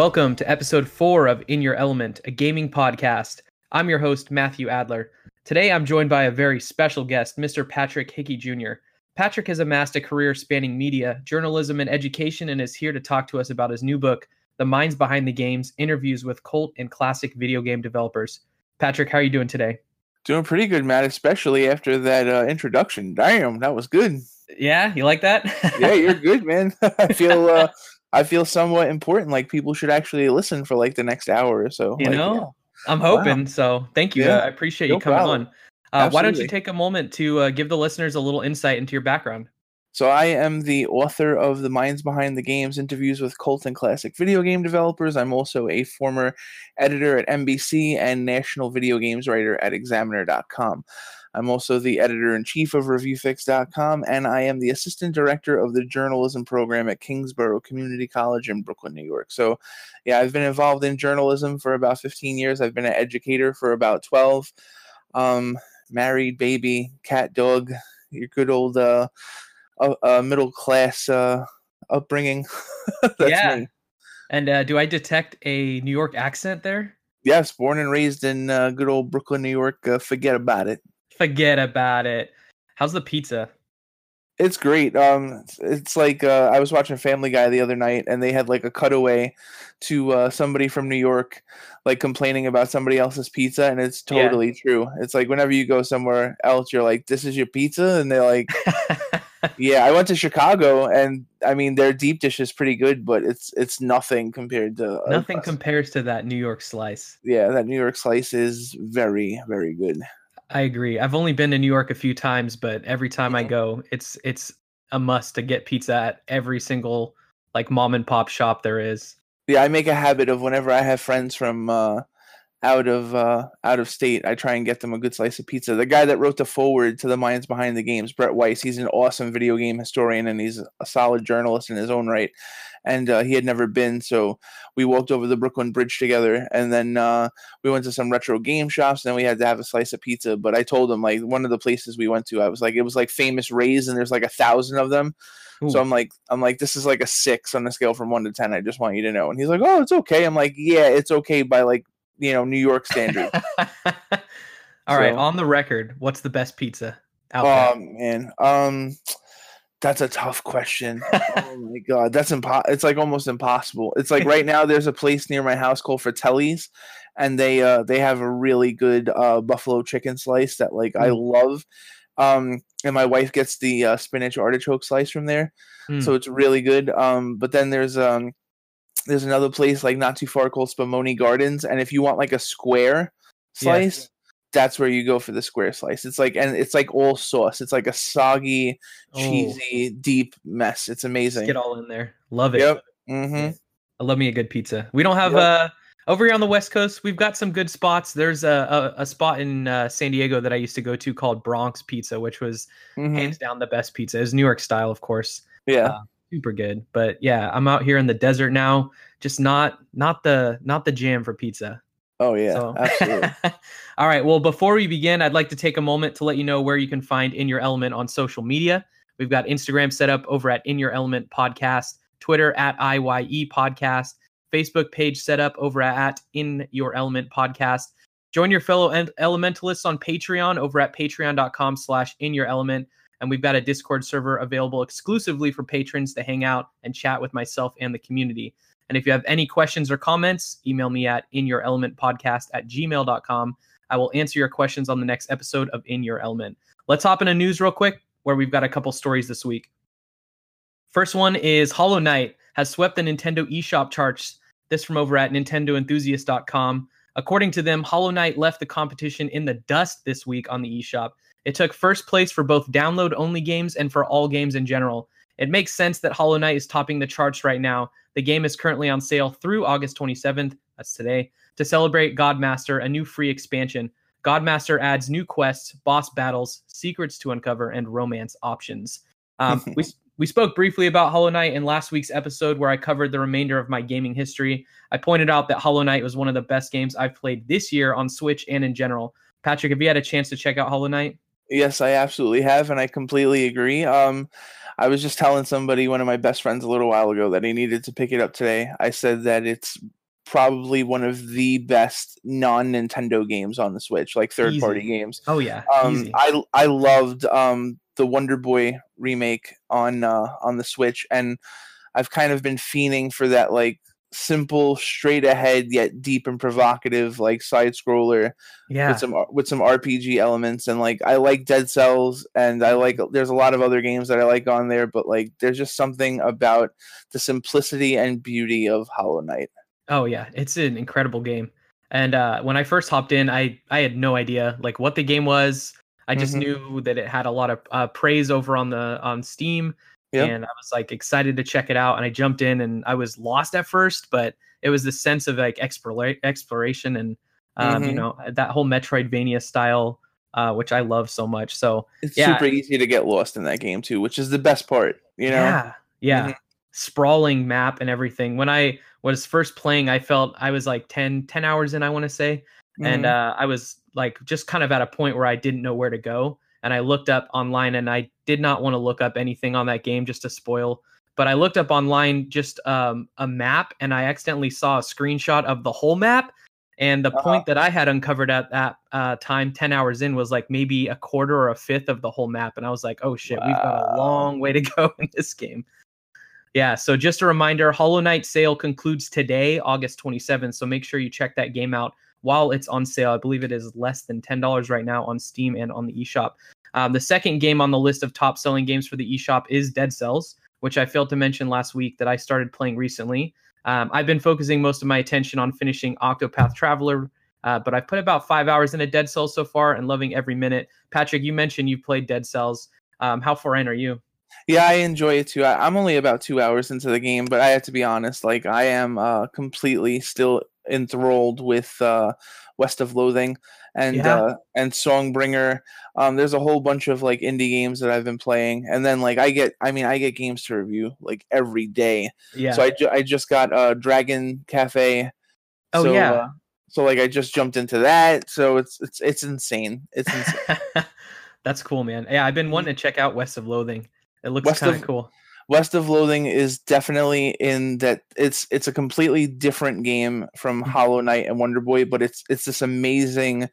Welcome to episode four of In Your Element, a gaming podcast. I'm your host, Matthew Adler. Today I'm joined by a very special guest, Mr. Patrick Hickey Jr. Patrick has amassed a career spanning media, journalism, and education and is here to talk to us about his new book, The Minds Behind the Games Interviews with Cult and Classic Video Game Developers. Patrick, how are you doing today? Doing pretty good, Matt, especially after that uh, introduction. Damn, that was good. Yeah, you like that? yeah, you're good, man. I feel uh, I feel somewhat important. Like people should actually listen for like the next hour or so. You like, know, yeah. I'm hoping. Wow. So thank you. Yeah. I appreciate No you coming problem. on. Uh, why don't you take a moment to uh, give the listeners a little insight into your background? So I am the author of The Minds Behind the Games interviews with cult and classic video game developers. I'm also a former editor at NBC and national video games writer at examiner.com. I'm also the editor in chief of reviewfix.com and I am the assistant director of the journalism program at Kingsborough Community College in Brooklyn, New York. So, yeah, I've been involved in journalism for about 15 years. I've been an educator for about 12. Um, married, baby, cat, dog, your good old uh, uh, uh middle class uh upbringing. That's Yeah. me. And uh, do I detect a New York accent there? Yes, born and raised in uh, good old Brooklyn, New York. Uh, forget about it. Forget about it. How's the pizza? It's great. Um, it's- like uh, I was watching Family Guy the other night, and they had like a cutaway to uh, somebody from New York, like complaining about somebody else's pizza, and it's Yeah. totally true. It's like whenever you go somewhere else, you're like, "This is your pizza," and they're like, "Yeah." I went to Chicago, and I mean, their deep dish is pretty good, but it's it's nothing compared to Nothing us. compares to that New York slice. yeah, that New York slice is very, very good. I agree. I've only been to New York a few times, but every time I Mhm. go, it's it's a must to get pizza at every single like mom and pop shop there is. Yeah, I make a habit of whenever I have friends from uh, out of uh, out of state, I try and get them a good slice of pizza. The guy that wrote the forward to the Minds Behind the Games, Brett Weiss, he's an awesome video game historian and he's a solid journalist in his own right. And uh, he had never been, so we walked over the Brooklyn Bridge together, and then uh, we went to some retro game shops. And then we had to have a slice of pizza. But I told him like one of the places we went to, I was like, it was like famous Rays, and there's like a thousand of them. So I'm like, I'm like, this is like a six on a scale from one to ten. I just want you to know. And he's like, oh, it's okay. I'm like, yeah, it's okay by like you know New York standard. All right, So- on the record, what's the best pizza out there? oh man, um, that's a tough question. oh my god, that's impo- It's like almost impossible. It's like right now there's a place near my house called Fratelli's, and they uh they have a really good uh buffalo chicken slice that like I Mm. love. Um, and my wife gets the uh, spinach artichoke slice from there. Mm. so it's really good. Um, but then there's um, there's another place like not too far called Spumoni Gardens, and if you want like a square slice, that's where you go for the square slice. It's like and it's like all sauce. It's like a soggy, Oh, cheesy, deep mess. It's just amazing. get all in there. Love it. Yep. Mm-hmm. I love me a good pizza. We don't have Yep. uh over here on the West Coast. We've got some good spots. There's a a, a spot in uh, San Diego that I used to go to called Bronx Pizza, which was hmm hands down the best pizza. It's New York style, of course. Yeah. uh, super good. But yeah, I'm out here in the desert now. Just not not the not the jam for pizza. oh yeah. So- Absolutely. All right. Well, before we begin, I'd like to take a moment to let you know where you can find In Your Element on social media. We've got Instagram set up over at In Your Element Podcast, Twitter at IYE Podcast, Facebook page set up over at In Your Element Podcast. Join your fellow en- elementalists on Patreon over at patreon.com slash in your element. And we've got a Discord server available exclusively for patrons to hang out and chat with myself and the community. And if you have any questions or comments, email me at inyourelementpodcast at gmail.com. I will answer your questions on the next episode of In Your Element. Let's hop into news real quick, where we've got a couple stories this week. First one is Hollow Knight has swept the Nintendo eShop charts. This from over at NintendoEnthusiast.com. According to them, Hollow Knight left the competition in the dust this week on the eShop. It took first place for both download only games and for all games in general. It makes sense that Hollow Knight is topping the charts right now. The game is currently on sale through August 27th, that's today, to celebrate Godmaster, a new free expansion. Godmaster adds new quests, boss battles, secrets to uncover, and romance options. Um, we we spoke briefly about Hollow Knight in last week's episode, where I covered the remainder of my gaming history. I pointed out that Hollow Knight was one of the best games I've played this year on Switch and in general. Patrick, have you had a chance to check out Hollow Knight? Yes, I absolutely have, and I completely agree. Um, I was just telling somebody, one of my best friends, a little while ago, that he needed to pick it up today. I said that it's probably one of the best non Nintendo games on the Switch, like third party games. Oh yeah, um, easy. I I loved um, the Wonder Boy remake on uh, on the Switch, and I've kind of been fiending for that like simple, straight ahead yet deep and provocative like side scroller yeah, with some with some RPG elements and like I like Dead Cells and I like there's a lot of other games that I like on there but like there's just something about the simplicity and beauty of Hollow Knight. Oh yeah, it's an incredible game. And uh, when I first hopped in, I I had no idea like what the game was. I just Mhm. knew that it had a lot of uh, praise over on the on Steam, And I was like excited to check it out. And I jumped in, and I was lost at first, but it was the sense of like explora- exploration and um, you Mhm. know that whole Metroidvania style, uh, which I love so much. So It's Yeah. super easy to get lost in that game too, which is the best part, you know. Yeah, yeah. Mhm. Sprawling map and everything. When I was first playing, I felt I was like 10, 10 hours in, I want to say. And Mhm. uh, I was like just kind of at a point where I didn't know where to go. And I looked up online and I did not want to look up anything on that game just to spoil. But I looked up online just um, a map and I accidentally saw a screenshot of the whole map. And the Uh-huh. point that I had uncovered at that uh, time, 10 hours in, was like maybe a quarter or a fifth of the whole map. And I was like, oh shit, we've got a long way to go in this game. Yeah, so just a reminder Hollow Knight sale concludes today, August 27th. So make sure you check that game out while it's on sale. I believe it is less than $10 right now on Steam and on the eShop. Um, the second game on the list of top selling games for the eShop is Dead Cells, which I failed to mention last week that I started playing recently. Um, I've been focusing most of my attention on finishing Octopath Traveler, uh, but I've put about five hours into Dead Cells so far and loving every minute. Patrick, you mentioned you've played Dead Cells. Um, how far in are you? Yeah, I enjoy it too. I, I'm only about two hours into the game, but I have to be honest. Like, I am uh, completely still enthralled with uh, West of Loathing and Yeah. uh, and Songbringer. Um, there's a whole bunch of like indie games that I've been playing, and then like I get, I mean, I get games to review like every day. Yeah. So I, ju- I just got uh, Dragon Cafe. Oh, so, yeah. Uh, so like I just jumped into that. So it's it's it's insane. It's insane. That's cool, man. Yeah, I've been wanting to check out West of Loathing. It looks kind of- cool. West of Loathing is definitely in that it's it's a completely different game from Mhm. Hollow Knight and Wonder Boy, but it's it's this amazing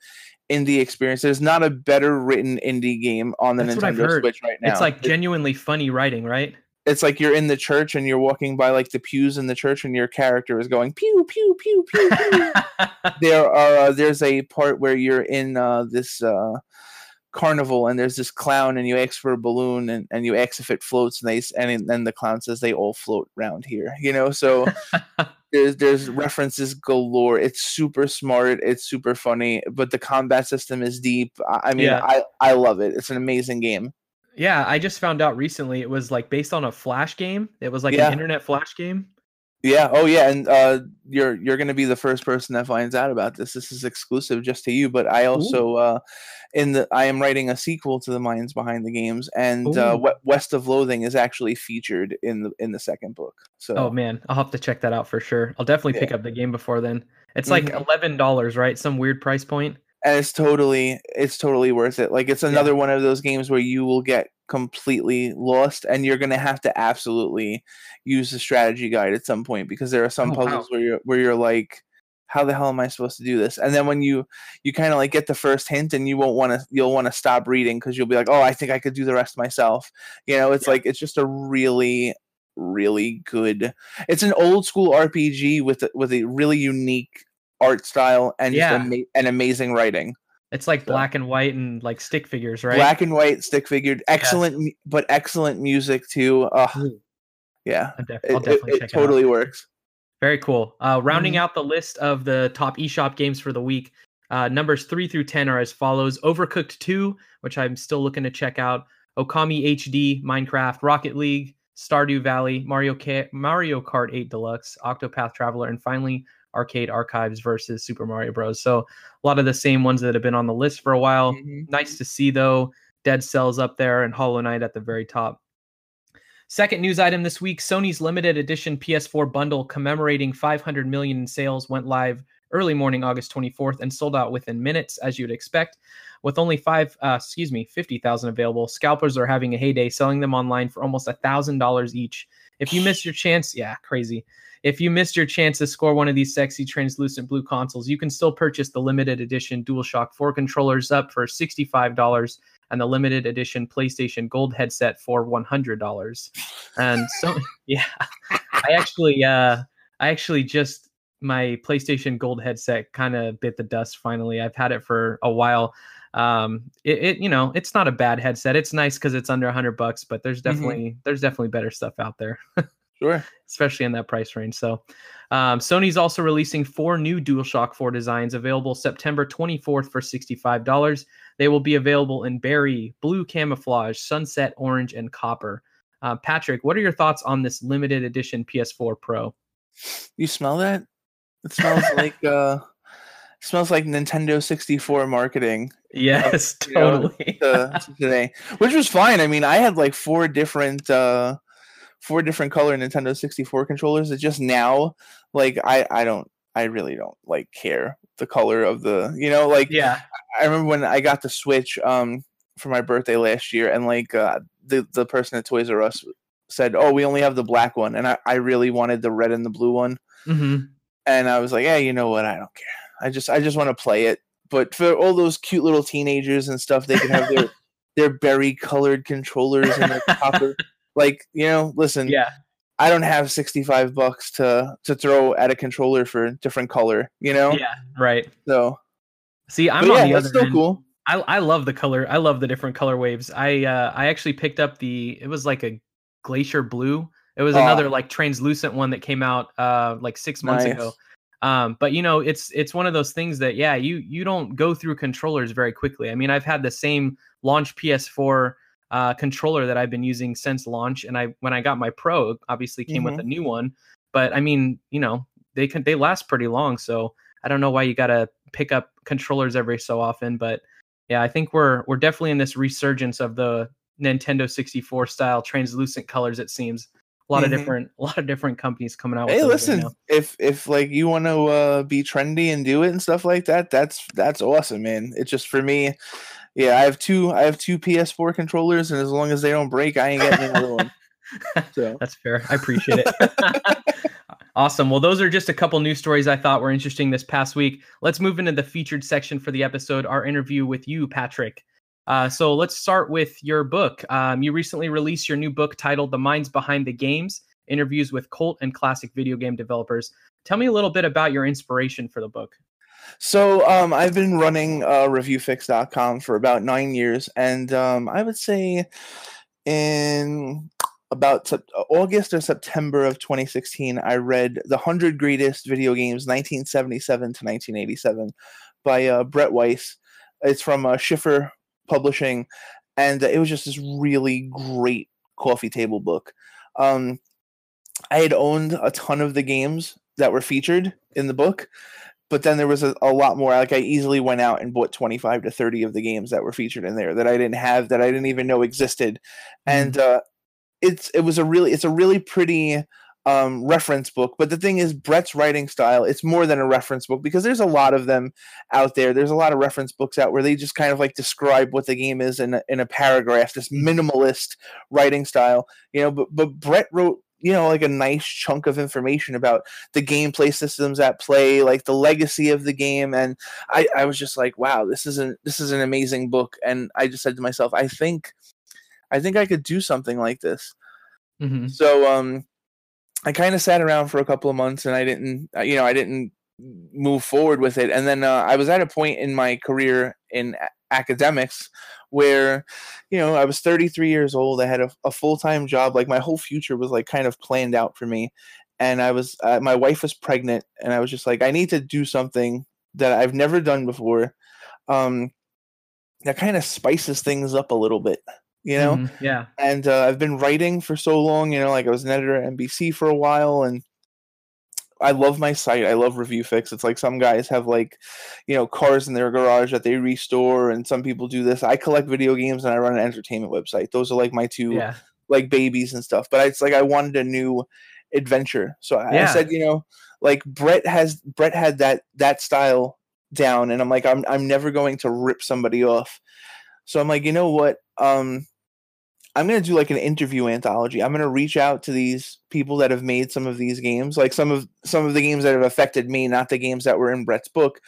indie experience. There's not a better written indie game on the That's Nintendo. Switch right now. It's like It- genuinely funny writing, right? it's like you're in the church and you're walking by like the pews in the church and your character is going pew pew pew pew pew. there are uh, there's a part where you're in uh, this uh, carnival and there's this clown and you ask for a balloon and, and you ask if it floats and they and then the clown says they all float round here you know so there's there's references galore it's super smart it's super funny but the combat system is deep i, I mean Yeah. i i love it it's an amazing game yeah, I just found out recently it was like based on a flash game. It was like Yeah. an internet flash game. Yeah. Oh, yeah. And uh, you're you're going to be the first person that finds out about this. This is exclusive just to you. But I also uh, in the I am writing a sequel to the minds behind the games, and uh, Ooh. West of Loathing is actually featured in the in the second book. So Oh man, I'll have to check that out for sure. I'll definitely pick up the game before then. It's like Mhm. eleven dollars, right? Some weird price point. and it's totally it's totally worth it. Like it's another one of those games where you will get completely lost, and you're going to have to absolutely use the strategy guide at some point because there are some Oh, wow. puzzles where you're where you're like how the hell am i supposed to do this and then when you you kind of like get the first hint and you won't want to you'll want to stop reading because you'll be like oh i think i could do the rest myself you know it's Yeah. like it's just a really really good it's an old school rpg with a- with a really unique art style and Yeah. ama- and amazing writing It's like So- black and white and like stick figures, right? black and white stick figured excellent mu- but excellent music too uh, yeah I'll, def- it, I'll it- definitely it check totally it out. works Very cool. Uh, rounding Mhm. out the list of the top eShop games for the week, uh, numbers three through 10 are as follows Overcooked 2, which I'm still looking to check out, Okami HD, Minecraft, Rocket League, Stardew Valley, Mario, Ka- Mario Kart 8 Deluxe, Octopath Traveler, and finally Arcade Archives versus Super Mario Bros. So a lot of the same ones that have been on the list for a while. Mhm. Nice to see though. Dead Cells up there and Hollow Knight at the very top. Second news item this week Sony's limited edition PS4 bundle commemorating 500 million in sales went live early morning August 24th and sold out within minutes, as you'd expect. With only five, uh, excuse me, 50,000 available, scalpers are having a heyday selling them online for almost a $1,000 each. If you missed your chance, yeah, crazy. If you missed your chance to score one of these sexy translucent blue consoles, you can still purchase the limited edition DualShock 4 controllers up for $65 and the limited edition PlayStation Gold headset for $100. And so, yeah, I actually, uh, I actually just my PlayStation Gold headset kind of bit the dust finally. I've had it for a while. Um, it, it you know, it's not a bad headset. It's nice because it's under a hundred bucks, but there's Mm-hmm. definitely there's definitely better stuff out there, Sure. especially in that price range. So, um, Sony's also releasing four new DualShock 4 designs available September 24th for $65. They will be available in berry, blue camouflage, sunset, orange, and copper. Uh, Patrick, what are your thoughts on this limited edition PS4 Pro? You smell that? It smells like uh smells like Nintendo 64 marketing Yes, know, totally. uh, today, which was fine. I mean, I had like four different uh four different color Nintendo 64 controllers. It's just now like I I don't I really don't like care the color of the, you know, like yeah, I remember when I got the Switch um for my birthday last year, and like uh, the the person at Toys R Us said, "Oh, we only have the black one," and I, I really wanted the red and the blue one, hmm and I was like, "Yeah, you know what? I don't care. I just I just want to play it." But for all those cute little teenagers and stuff, they can have their their berry colored controllers and their copper. Like you know, listen, yeah, I don't have sixty five bucks to to throw at a controller for different color. You know, yeah, right. so See, I'm but on yeah, the that's other still end. cool. I I love the color. I love the different color waves. I uh I actually picked up the it was like a glacier blue. It was Oh. another like translucent one that came out uh like 6 months Nice. ago. Um but you know, it's it's one of those things that yeah, you you don't go through controllers very quickly. I mean, I've had the same launch PS4 uh controller that I've been using since launch and I when I got my Pro, obviously came with a new one, but I mean, you know, they can they last pretty long, so I don't know why you got to pick up controllers every so often, but yeah, I think we're we're definitely in this resurgence of the Nintendo 64 style translucent colors. It seems a lot Mhm. of different a lot of different companies coming out. Hey, with those right listen, if if like you want to uh, be trendy and do it and stuff like that, that's that's awesome, man. It's just for me. Yeah, I have two. I have two PS4 controllers, and as long as they don't break, I ain't getting another one. So That's fair. I appreciate it. awesome. Well, those are just a couple news stories I thought were interesting this past week. Let's move into the featured section for the episode, our interview with you, Patrick. Uh, so let's start with your book. Um, you recently released your new book titled The Minds Behind the Games Interviews with Cult and Classic Video Game Developers. Tell me a little bit about your inspiration for the book. So um, I've been running uh, ReviewFix.com for about nine years, and um, I would say in about August or September of 2016, I read The 100 Greatest Video Games 1977 to 1987 by uh, Brett Weiss. It's from uh, Schiffer Publishing, and it was just this really great coffee table book. Um, I had owned a ton of the games that were featured in the book, but then there was a, a lot more. Like I easily went out and bought 25 to 30 of the games that were featured in there that I didn't have, that I didn't even know existed. And uh, it's it was a really it's a really pretty um, reference book. But the thing is, Brett's writing style it's more than a reference book because there's a lot of them out there. There's a lot of reference books out where they just kind of like describe what the game is in a, in a paragraph. This minimalist writing style, you know. But but Brett wrote you know like a nice chunk of information about the gameplay systems at play, like the legacy of the game, and I, I was just like, wow, this is an this is an amazing book, and I just said to myself, I think, I think I could do something like this. Mhm. So um, I kind of sat around for a couple of months, and I didn't, you know, I didn't move forward with it, and then uh, I was at a point in my career in academics where you know i was 33 years old i had a, a full-time job like my whole future was like kind of planned out for me and i was uh, my wife was pregnant and i was just like i need to do something that i've never done before um that kind of spices things up a little bit you know Mhm. Yeah. and uh, I've been writing for so long. You know, like I was an editor at NBC for a while, and I love my site. I love Review Fix. It's like some guys have like, you know, cars in their garage that they restore, and some people do this. I collect video games and I run an entertainment website. Those are like my two Yeah. like babies and stuff. But it's like I wanted a new adventure, so I, I said, you know, like Brett has Brett had that that style down, and I'm like, I'm I'm never going to rip somebody off. So I'm like, you know what? Um, I'm gonna do like an interview anthology. I'm gonna reach out to these people that have made some of these games, like some of some of the games that have affected me, not the games that were in Brett's book.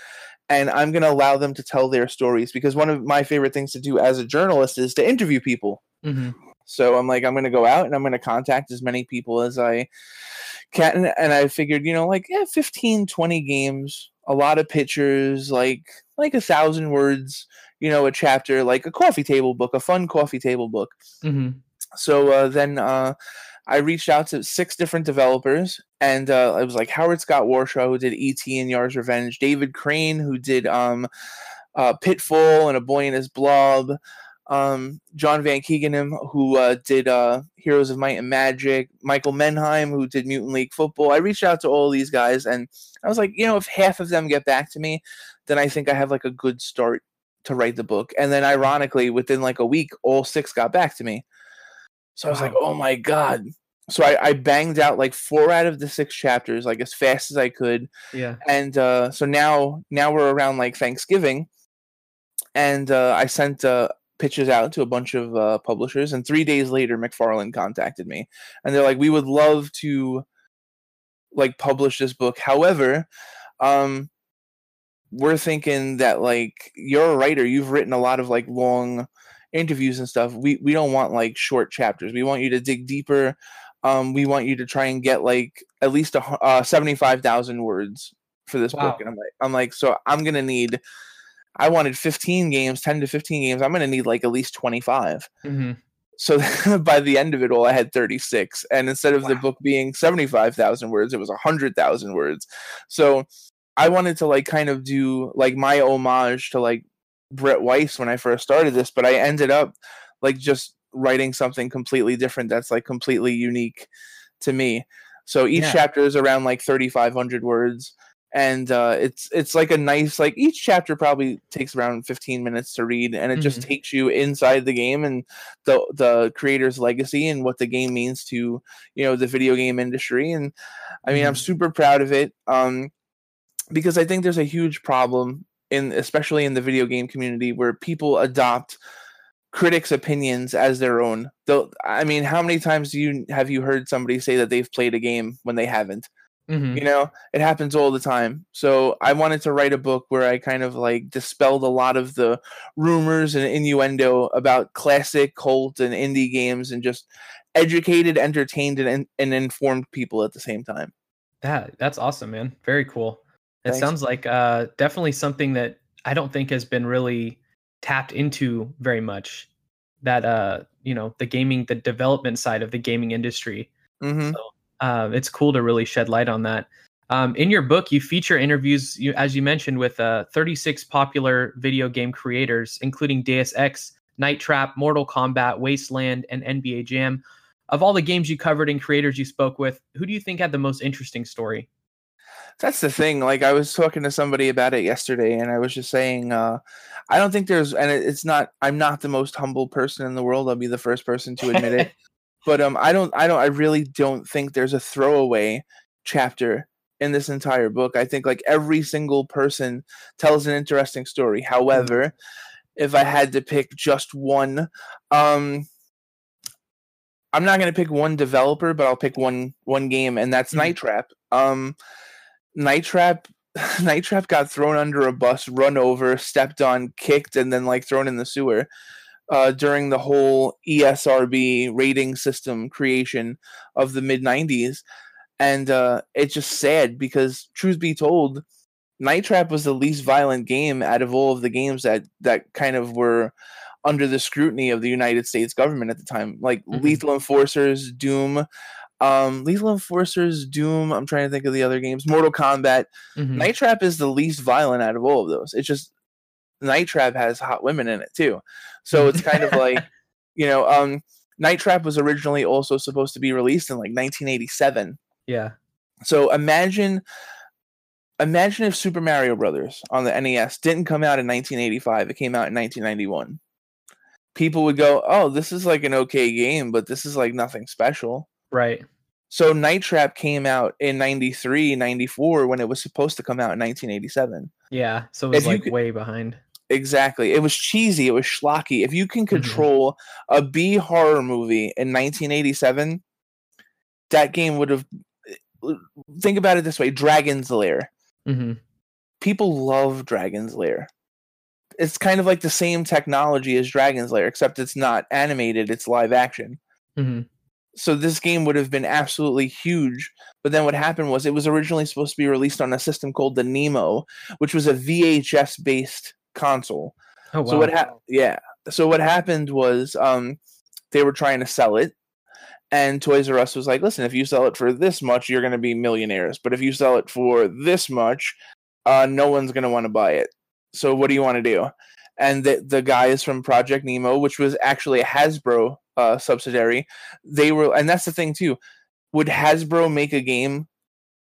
And I'm gonna allow them to tell their stories because one of my favorite things to do as a journalist is to interview people. Mm-hmm. So I'm like, I'm gonna go out and I'm gonna contact as many people as I can. And I figured, you know, like yeah, 15, 20 games, a lot of pictures, like like a thousand words, you know, a chapter, like a coffee table book, a fun coffee table book. Mm-hmm. So uh, then uh, I reached out to six different developers, and uh, it was like Howard Scott Warshaw, who did E.T. and Yars' Revenge, David Crane, who did um, uh, Pitfall and A Boy and His Blob, um, John Van Caneghem, who uh, did uh, Heroes of Might and Magic, Michael Mendheim, who did Mutant League Football. I reached out to all these guys, and I was like, you know, if half of them get back to me, then I think I have like a good start to write the book. And then, ironically, within like a week, all six got back to me. So I was like, oh my god. So I, I banged out like four out of the six chapters, like as fast as I could. Yeah. And uh, so now, now we're around like Thanksgiving, and uh, I sent uh, pitches out to a bunch of uh, publishers, and three days later, McFarland contacted me, and they're like, "We would love to like publish this book. However, um, we're thinking that like you're a writer, you've written a lot of like long interviews and stuff. We we don't want like short chapters. We want you to dig deeper. Um, we want you to try and get like at least a uh, seventy five thousand words for this Wow. book." And I'm like, I'm like, so I'm gonna need. I wanted 15 games, 10 to 15 games. I'm going to need like at least 25. Mm-hmm. So by the end of it all, I had 36. And instead of the book being 75,000 words, it was 100,000 words. So I wanted to like kind of do like my homage to like Brett Weiss when I first started this, but I ended up like just writing something completely different that's like completely unique to me. So each Yeah. chapter is around like 3,500 words. And uh, it's it's like a nice like each chapter probably takes around 15 minutes to read, and it just Mhm. takes you inside the game and the the creator's legacy and what the game means to you know the video game industry and i mean i'm Mhm. super proud of it um because i think there's a huge problem in especially in the video game community where people adopt critics opinions as their own though i mean how many times do you have you heard somebody say that they've played a game when they haven't Mm-hmm. you know it happens all the time so i wanted to write a book where i kind of like dispelled a lot of the rumors and innuendo about classic cult and indie games and just educated entertained and, and informed people at the same time That that's awesome, man. Very cool. It Thanks. sounds like uh, definitely something that I don't think has been really tapped into very much. That uh, you know, the gaming, the development side of the gaming industry. hmm Uh, it's cool to really shed light on that. Um, in your book, you feature interviews, you, as you mentioned, with uh, 36 popular video game creators, including Deus Ex, Night Trap, Mortal Kombat, Wasteland, and NBA Jam. Of all the games you covered and creators you spoke with, who do you think had the most interesting story? That's the thing like i was talking to somebody about it yesterday and i was just saying uh i don't think there's and it's not i'm not the most humble person in the world i'll be the first person to admit it but um i don't i don't i really don't think there's a throwaway chapter in this entire book. I think like every single person tells an interesting story. However if i had to pick just one um i'm not going to pick one developer but i'll pick one one game and that's Mhm. night trap. Um night trap night trap got thrown under a bus run over stepped on kicked and then like thrown in the sewer uh, during the whole ESRB rating system creation of the mid 90s. And uh, it's just sad because, truth be told, Night Trap was the least violent game out of all of the games that, that kind of were under the scrutiny of the United States government at the time. Like Mhm. Lethal Enforcers, Doom, um, Lethal Enforcers, Doom, I'm trying to think of the other games, Mortal Kombat. Mhm. Night Trap is the least violent out of all of those. It's just Night Trap has hot women in it too. So it's kind of like, you know, um Night Trap was originally also supposed to be released in like 1987. Yeah. So imagine imagine if Super Mario Brothers on the NES didn't come out in 1985, it came out in 1991. People would go, "Oh, this is like an okay game, but this is like nothing special." Right. So Night Trap came out in 93, 94 when it was supposed to come out in 1987. Yeah, so it was If like could- way behind. Exactly. It was cheesy. It was schlocky. If you can Mm-hmm. control a B horror movie in 1987, that game would have. Think about it this way Dragon's Lair. hmm People love Dragon's Lair. It's kind of like the same technology as Dragon's Lair, except it's not animated, it's live action. hmm so this game would have been absolutely huge. But then what happened was it was originally supposed to be released on a system called the Nemo, which was a VHS based console. Oh wow. So what happened? Yeah. So what happened was um, they were trying to sell it, and Toys R Us was like, "Listen, if you sell it for this much, you're going to be millionaires. But if you sell it for this much, uh, no one's going to want to buy it. So what do you want to do?" And the the guys from Project Nemo, which was actually a Hasbro uh, subsidiary, they were, and that's the thing too. Would Hasbro make a game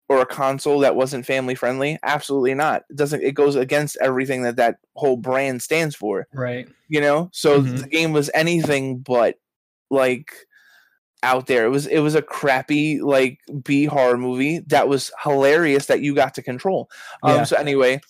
or a console that wasn't family friendly? Absolutely not. It doesn't. It goes against everything that that whole brand stands for right. you know so Mhm. the game was anything but like out there it was it was a crappy like b horror movie that was hilarious that you got to control um Yeah. so anyway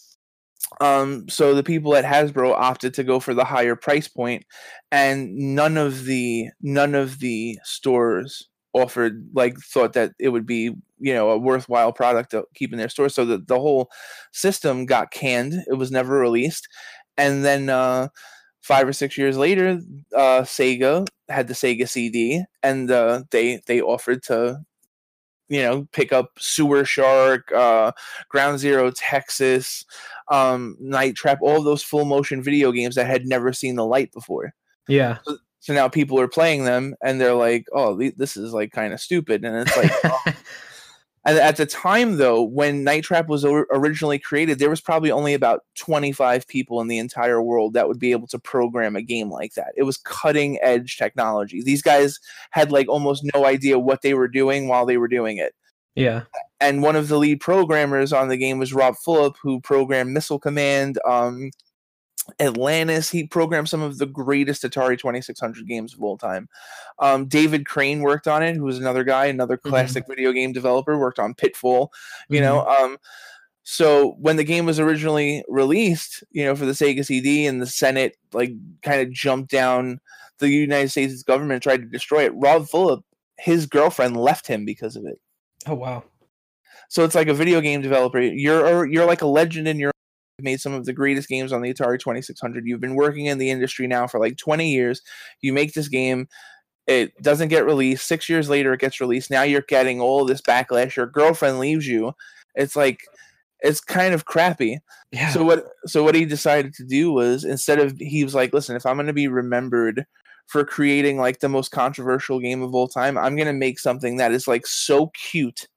um so the people at hasbro opted to go for the higher price point and none of the none of the stores offered like thought that it would be you know a worthwhile product to keep in their store. So the, the whole system got canned. It was never released. And then uh five or six years later uh sega had the sega cd and uh they they offered to you know pick up sewer shark uh ground zero texas um night trap all those full motion video games that had never seen the light before Yeah. so now people are playing them and they're like oh th- this is like kind of stupid and it's like and at the time though when night trap was or- originally created there was probably only about 25 people in the entire world that would be able to program a game like that. It was cutting edge technology. These guys had like almost no idea what they were doing while they were doing it. Yeah. and one of the lead programmers on the game was Rob Fulop, who programmed Missile Command, um, Atlantis. He programmed some of the greatest Atari 2600 games of all time. Um, David Crane worked on it, who was another guy, another classic video game developer, worked on Pitfall. You know, um, so when the game was originally released, you know, for the Sega CD and the Senate, like, kind of jumped down the United States government, tried to destroy it. Rob Fulop, his girlfriend left him because of it. Oh wow. So it's like a video game developer. You're you're like a legend in your made some of the greatest games on the Atari 2600. You've been working in the industry now for like 20 years. You make this game, it doesn't get released. 6 years later it gets released. Now you're getting all this backlash. Your girlfriend leaves you. It's like it's kind of crappy. Yeah. So what so what he decided to do was instead of he was like, listen, if I'm going to be remembered for creating like the most controversial game of all time, I'm going to make something that is like so cute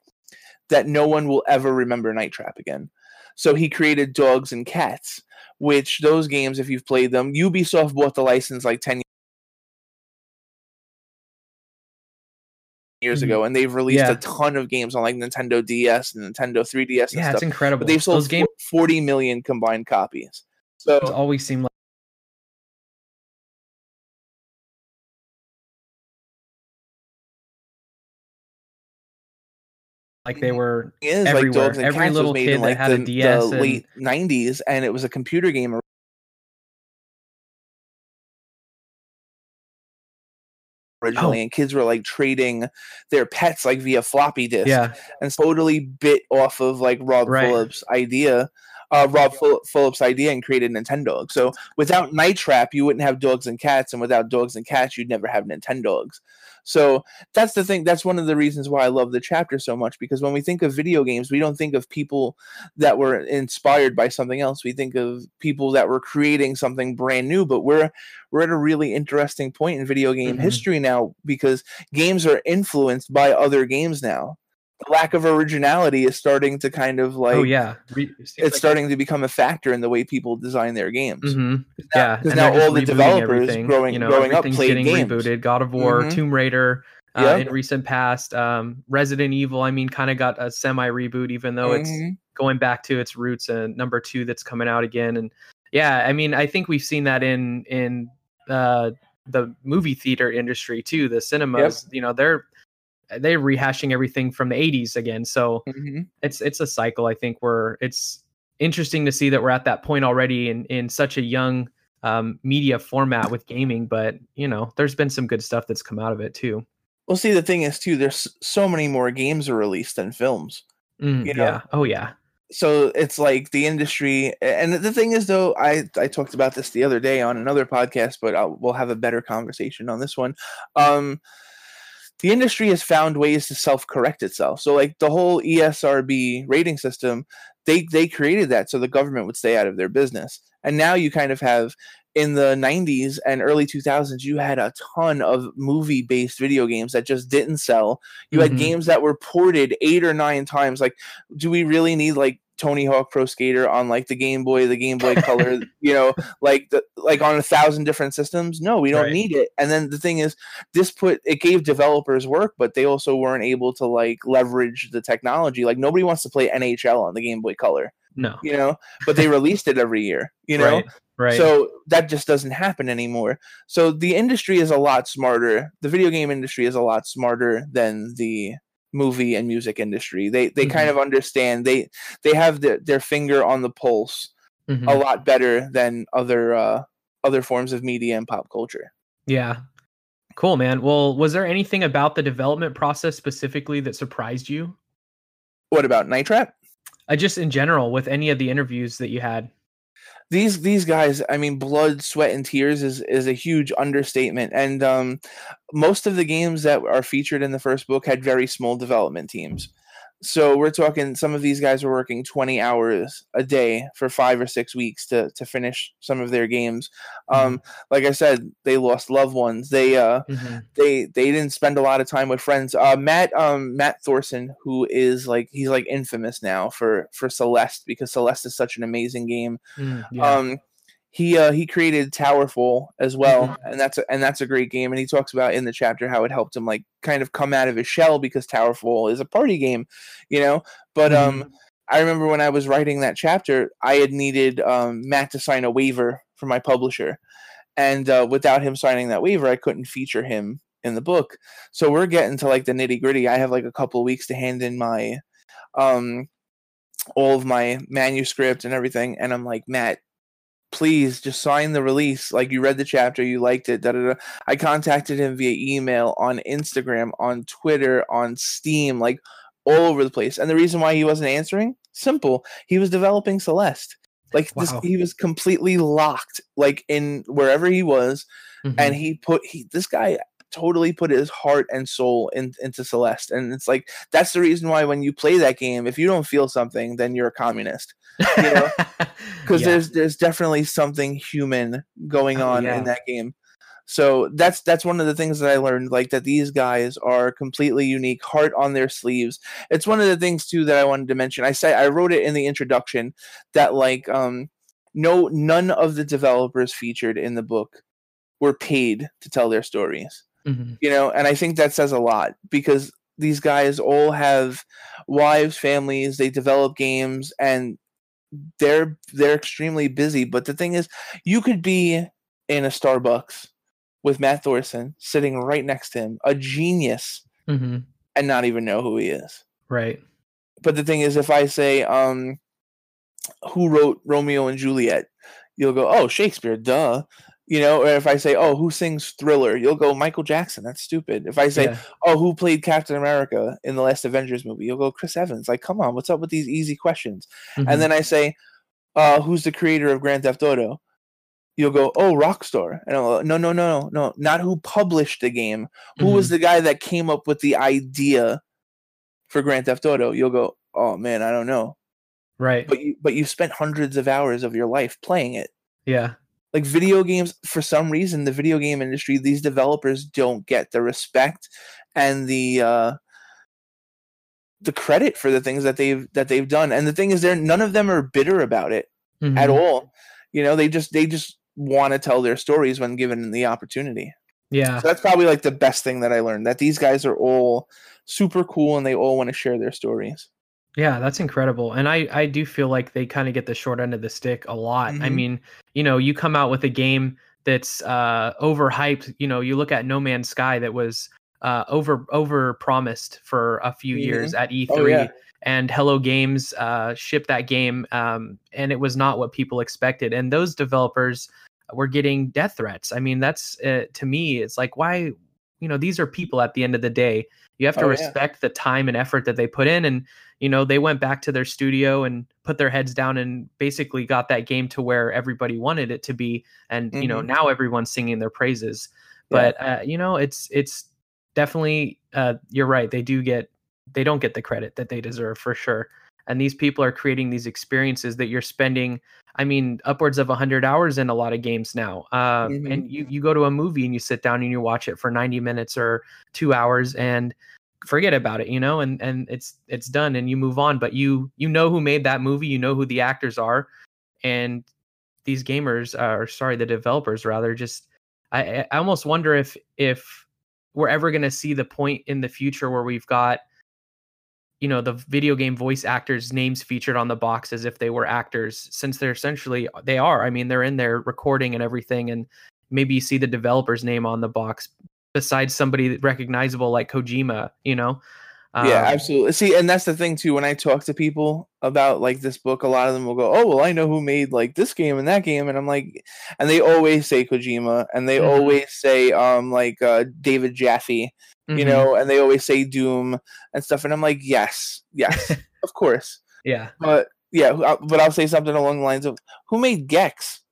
that no one will ever remember Night Trap again. So he created Dogz and Catz, which those games if you've played them, Ubisoft bought the license like 10 years Mhm. ago and they've released Yeah. a ton of games on like Nintendo DS and Nintendo 3DS and yeah, stuff it's incredible. but they've sold Those games 40 million combined copies. So it's always seem like like they mm-hmm. were is like everywhere. Dogs and Every little made kid in that like had a the, DS the and- late 90s, and it was a computer game oh. originally, and kids were like trading their pets like via floppy disk, yeah, and totally bit off of like Rob Right. Fulop's idea. Uh, Rob Phil- Fulop's idea and created Nintendo. So without Night Trap, you wouldn't have Dogz and Catz, and without Dogz and Catz, you'd never have Nintendogs. So that's the thing. That's one of the reasons why I love the chapter so much because when we think of video games, we don't think of people that were inspired by something else. We think of people that were creating something brand new. But we're we're at a really interesting point in video game Mhm. history now because games are influenced by other games now. The lack of originality is starting to kind of like oh yeah, Re- seems it's like- starting to become a factor in the way people design their games. Mhm. now- Yeah, 'cause and now all the rebooting developers everything, growing- you know, growing up everything's played getting games. rebooted. God of War, Mhm. Tomb Raider, uh, Yeah. in recent past, um, Resident Evil. I mean, kind of got a semi reboot, even though it's Mhm. going back to its roots. And number two that's coming out again, and yeah, I mean, I think we've seen that in in uh, the movie theater industry too. The cinemas, you know, they're they're rehashing everything from the 80s again. So hmm it's it's a cycle. I think where it's interesting to see that we're at that point already in in such a young um, media format with gaming. But you know, there's been some good stuff that's come out of it too. Well, see, the thing is too, there's so many more games are released than films. Mm, You know? yeah. Oh yeah. so it's like the industry and the thing is though i i talked about this the other day on another podcast but I'll, we'll have a better conversation on this one um the industry has found ways to self-correct itself. So like the whole esrb rating system they they created that so the government would stay out of their business. And now you kind of have in the 90s and early 2000s you had a ton of movie based video games that just didn't sell. You had Mhm. games that were ported eight or nine times. Like do we really need like Tony Hawk Pro Skater on like the Game Boy, the Game Boy Color, you know, like the like on a thousand different systems? No, we don't Right. need it. And then the thing is, this put it gave developers work, but they also weren't able to like leverage the technology. Like nobody wants to play NHL on the Game Boy Color, No. you know, but they released it every year, you know. Right. Right. So that just doesn't happen anymore. So the industry is a lot smarter. The video game industry is a lot smarter than the movie and music industry. They they kind of understand. They they have their, their finger on the pulse Mhm. a lot better than other uh other forms of media and pop culture. Yeah. Cool, man. Well, was there anything about the development process specifically that surprised you? What about Night Trap? Uh, just in general, with any of the interviews that you had? These these guys i mean blood sweat and tears is is a huge understatement. And um most of the games that are featured in the first book had very small development teams so we're talking some of these guys were working 20 hours a day for five or six weeks to to finish some of their games um like i said they lost loved ones they uh Mhm. they they didn't spend a lot of time with friends. Uh, Matt um Matt Thorson, who is like he's like infamous now for for Celeste because Celeste is such an amazing game. Mm, yeah. Um, he uh, he created Towerfall as well, Mhm. and that's a, and that's a great game. And he talks about in the chapter how it helped him like kind of come out of his shell because Towerfall is a party game, you know. But um, I remember when I was writing that chapter, I had needed um, Matt to sign a waiver for my publisher, and uh, without him signing that waiver, I couldn't feature him in the book. So we're getting to like the nitty gritty. I have like a couple of weeks to hand in my um all of my manuscript and everything, and I'm like Matt. Please just sign the release. Like you read the chapter, you liked it. Da, da, da. I contacted him via email, on Instagram, on Twitter, on Steam, like all over the place. And the reason why he wasn't answering, simple. He was developing Celeste. Like this, he was completely locked, like in wherever he was, Mhm. and he put he this guy totally put his heart and soul in, into Celeste. And it's like that's the reason why when you play that game, if you don't feel something, then you're a communist. you know, Because Yeah. there's there's definitely something human going Oh, on yeah. in that game. So that's that's one of the things that I learned, like that these guys are completely unique, heart on their sleeves. It's one of the things too that I wanted to mention. I said I wrote it in the introduction that like um no none of the developers featured in the book were paid to tell their stories Mhm. you know and i think that says a lot because these guys all have wives families they develop games and they're they're extremely busy but the thing is you could be in a starbucks with matt thorson sitting right next to him a genius Mhm. and not even know who he is Right. but the thing is if i say um who wrote romeo and juliet you'll go oh shakespeare duh you know or if i say oh who sings thriller you'll go michael jackson that's stupid if i say Yeah. oh, who played Captain America in the last Avengers movie? You'll go Chris Evans. Like, come on, what's up with these easy questions? Mhm. And then I say, uh, who's the creator of Grand Theft Auto? You'll go, oh, Rockstar. And I'll go, no, no, no, no, no, not who published the game. Who was the guy that came up with the idea for Grand Theft Auto? You'll go, oh man, I don't know. right. But you, but you spent hundreds of hours of your life playing it. yeah. Like video games, for some reason, the video game industry, these developers don't get the respect and the uh, the credit for the things that they've that they've done. And the thing is, they're none of them are bitter about it at Mhm. all. You know, they just they just want to tell their stories when given the opportunity. Yeah. So that's probably like the best thing that I learned that these guys are all super cool and they all want to share their stories. Yeah, that's incredible. And I I do feel like they kind of get the short end of the stick a lot. I Mhm. mean, you know, you come out with a game that's uh overhyped, you know, you look at No Man's Sky that was uh, over over promised for a few years Mhm. at E3, Oh, yeah. and Hello Games uh, shipped that game, um, and it was not what people expected. And those developers were getting death threats. I mean, that's uh, to me, it's like why, you know, these are people at the end of the day. You have to Oh, yeah. respect the time and effort that they put in, and you know, they went back to their studio and put their heads down and basically got that game to where everybody wanted it to be. And you know, Mhm. now everyone's singing their praises. Yeah. But uh, you know, it's it's definitely uh, you're right. They do get they don't get the credit that they deserve for sure. And these people are creating these experiences that you're spending. I mean, upwards of 100 hours in a lot of games now. Uh, Mhm. And you you go to a movie and you sit down and you watch it for 90 minutes or two hours and forget about it, you know, and and it's it's done and you move on. But you you know who made that movie, you know who the actors are, and these gamers are sorry, the developers rather just I I I almost wonder if if we're ever going to see the point in the future where we've got you know the video game voice actors names featured on the box as if they were actors since they're essentially they are. I mean they're in there recording and everything and maybe you see the developer's name on the box besides somebody recognizable like kojima you know yeah, Um, absolutely. See, and that's the thing too. When I talk to people about like this book, a lot of them will go, "Oh, well, I know who made like this game and that game," and I'm like, and they always say Kojima, and they Mhm. always say um like uh, David Jaffe, you mhm, know, and they always say Doom and stuff, and I'm like, yes, yes, of course, yeah but yeah, uh, but I'll say something along the lines of, "Who made Gex?"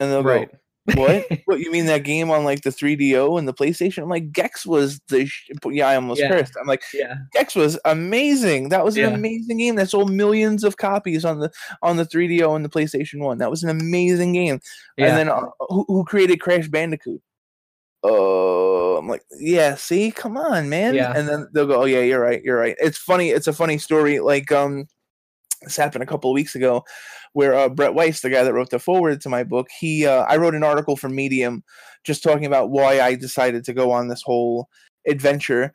And they'll right go, "What? what you mean that game on like the 3DO and the PlayStation?" I'm like, "Gex was the sh-. yeah." I almost Yeah. cursed. I'm like. yeah Gex was amazing. That was an Yeah. amazing game that sold millions of copies on the on the 3DO and the PlayStation One. That was an amazing game. yeah And then uh, who, who created Crash Bandicoot? Oh, I'm like, yeah. See, come on, man. Yeah. And then they'll go, oh yeah, you're right, you're right. It's funny. It's a funny story. Like, um, this happened a couple of weeks ago, where uh, Brett Weiss, the guy that wrote the foreword to my book, he uh, I wrote an article for Medium, just talking about why I decided to go on this whole adventure.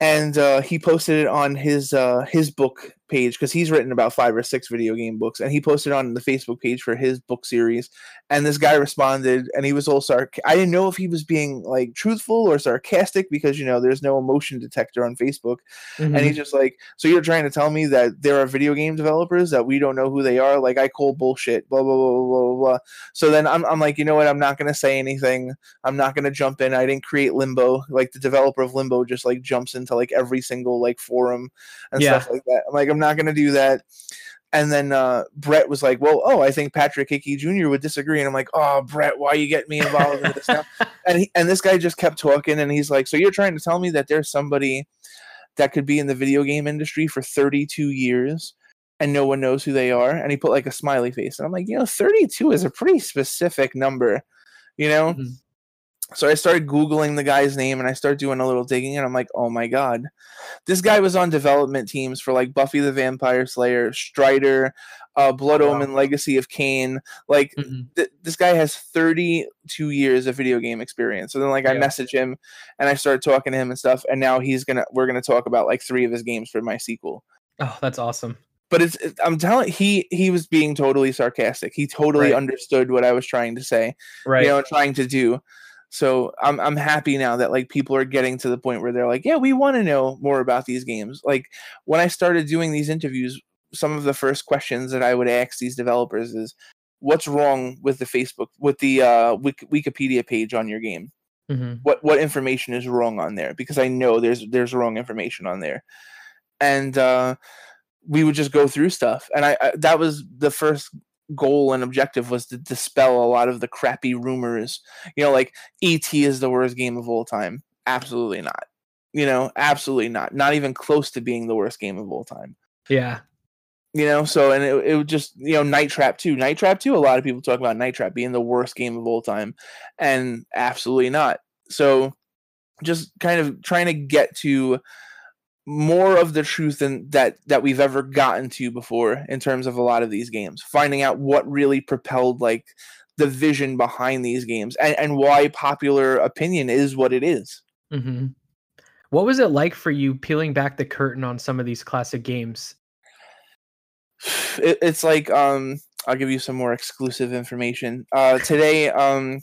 And uh, he posted it on his uh, his book page because he's written about five or six video game books, and he posted on the Facebook page for his book series. And this guy responded, and he was all sarc. I didn't know if he was being like truthful or sarcastic because you know there's no emotion detector on Facebook, mhm, and he's just like, "So you're trying to tell me that there are video game developers that we don't know who they are? Like I call bullshit." Blah blah blah blah blah. blah. So then I'm I'm like, you know what? I'm not gonna say anything. I'm not gonna jump in. I didn't create Limbo. Like the developer of Limbo just like jumps into like every single like forum and Yeah. stuff like that. I'm like, I'm not gonna do that. And then uh, Brett was like, "Well, oh, I think Patrick Hickey Jr. would disagree." And I'm like, "Oh, Brett, why you get me involved in this now?" and he, and this guy just kept talking, and he's like, "So you're trying to tell me that there's somebody that could be in the video game industry for 32 years and no one knows who they are?" And he put like a smiley face, and I'm like, "You know, 32 is a pretty specific number, you know." Mhm. So I started googling the guy's name, and I started doing a little digging, and I'm like, "Oh my god, this guy was on development teams for like Buffy the Vampire Slayer, Strider." Uh, Blood Wow. Omen, Legacy of Kain, like Mhm. th- this guy has 32 years of video game experience. So then like I Yeah. message him and I started talking to him and stuff and now he's going to we're going to talk about like three of his games for my sequel. oh that's awesome But it's it- I'm telling he he was being totally sarcastic. He totally Right. understood what I was trying to say, right you know, trying to do. So I'm I'm happy now that like people are getting to the point where they're like, yeah, we want to know more about these games. Like when I started doing these interviews, some of the first questions that I would ask these developers is, what's wrong with the Facebook with the uh, Wik- Wikipedia page on your game? Mhm. What what information is wrong on there? Because I know there's there's wrong information on there, and uh, we would just go through stuff, and I, I that was the first goal and objective was to dispel a lot of the crappy rumors. You know, like ET is the worst game of all time. Absolutely not. You know, absolutely not. Not even close to being the worst game of all time. yeah You know, so and it, it would just you know Night Trap 2. Night Trap 2, a lot of people talk about Night Trap being the worst game of all time, and absolutely not. So just kind of trying to get to more of the truth than that that we've ever gotten to before in terms of a lot of these games. Finding out what really propelled like the vision behind these games and, and why popular opinion is what it is. Hmm What was it like for you peeling back the curtain on some of these classic games? it, it's like um i'll give you some more exclusive information. Uh today um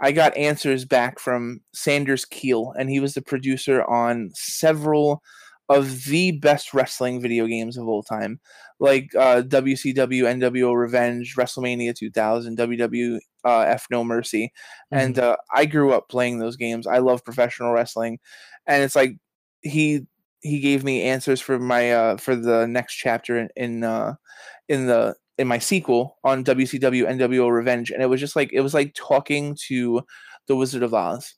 I got answers back from Sanders Keel, and he was the producer on several of the best wrestling video games of all time, like uh, WCW, NWO Revenge, WrestleMania 2000, WWF uh, No Mercy. Mm-hmm. And uh, I grew up playing those games. I love professional wrestling, and it's like he he gave me answers for my uh, for the next chapter in in, uh, in the in my sequel on WCW NWO Revenge, and it was just like it was like talking to the Wizard of Oz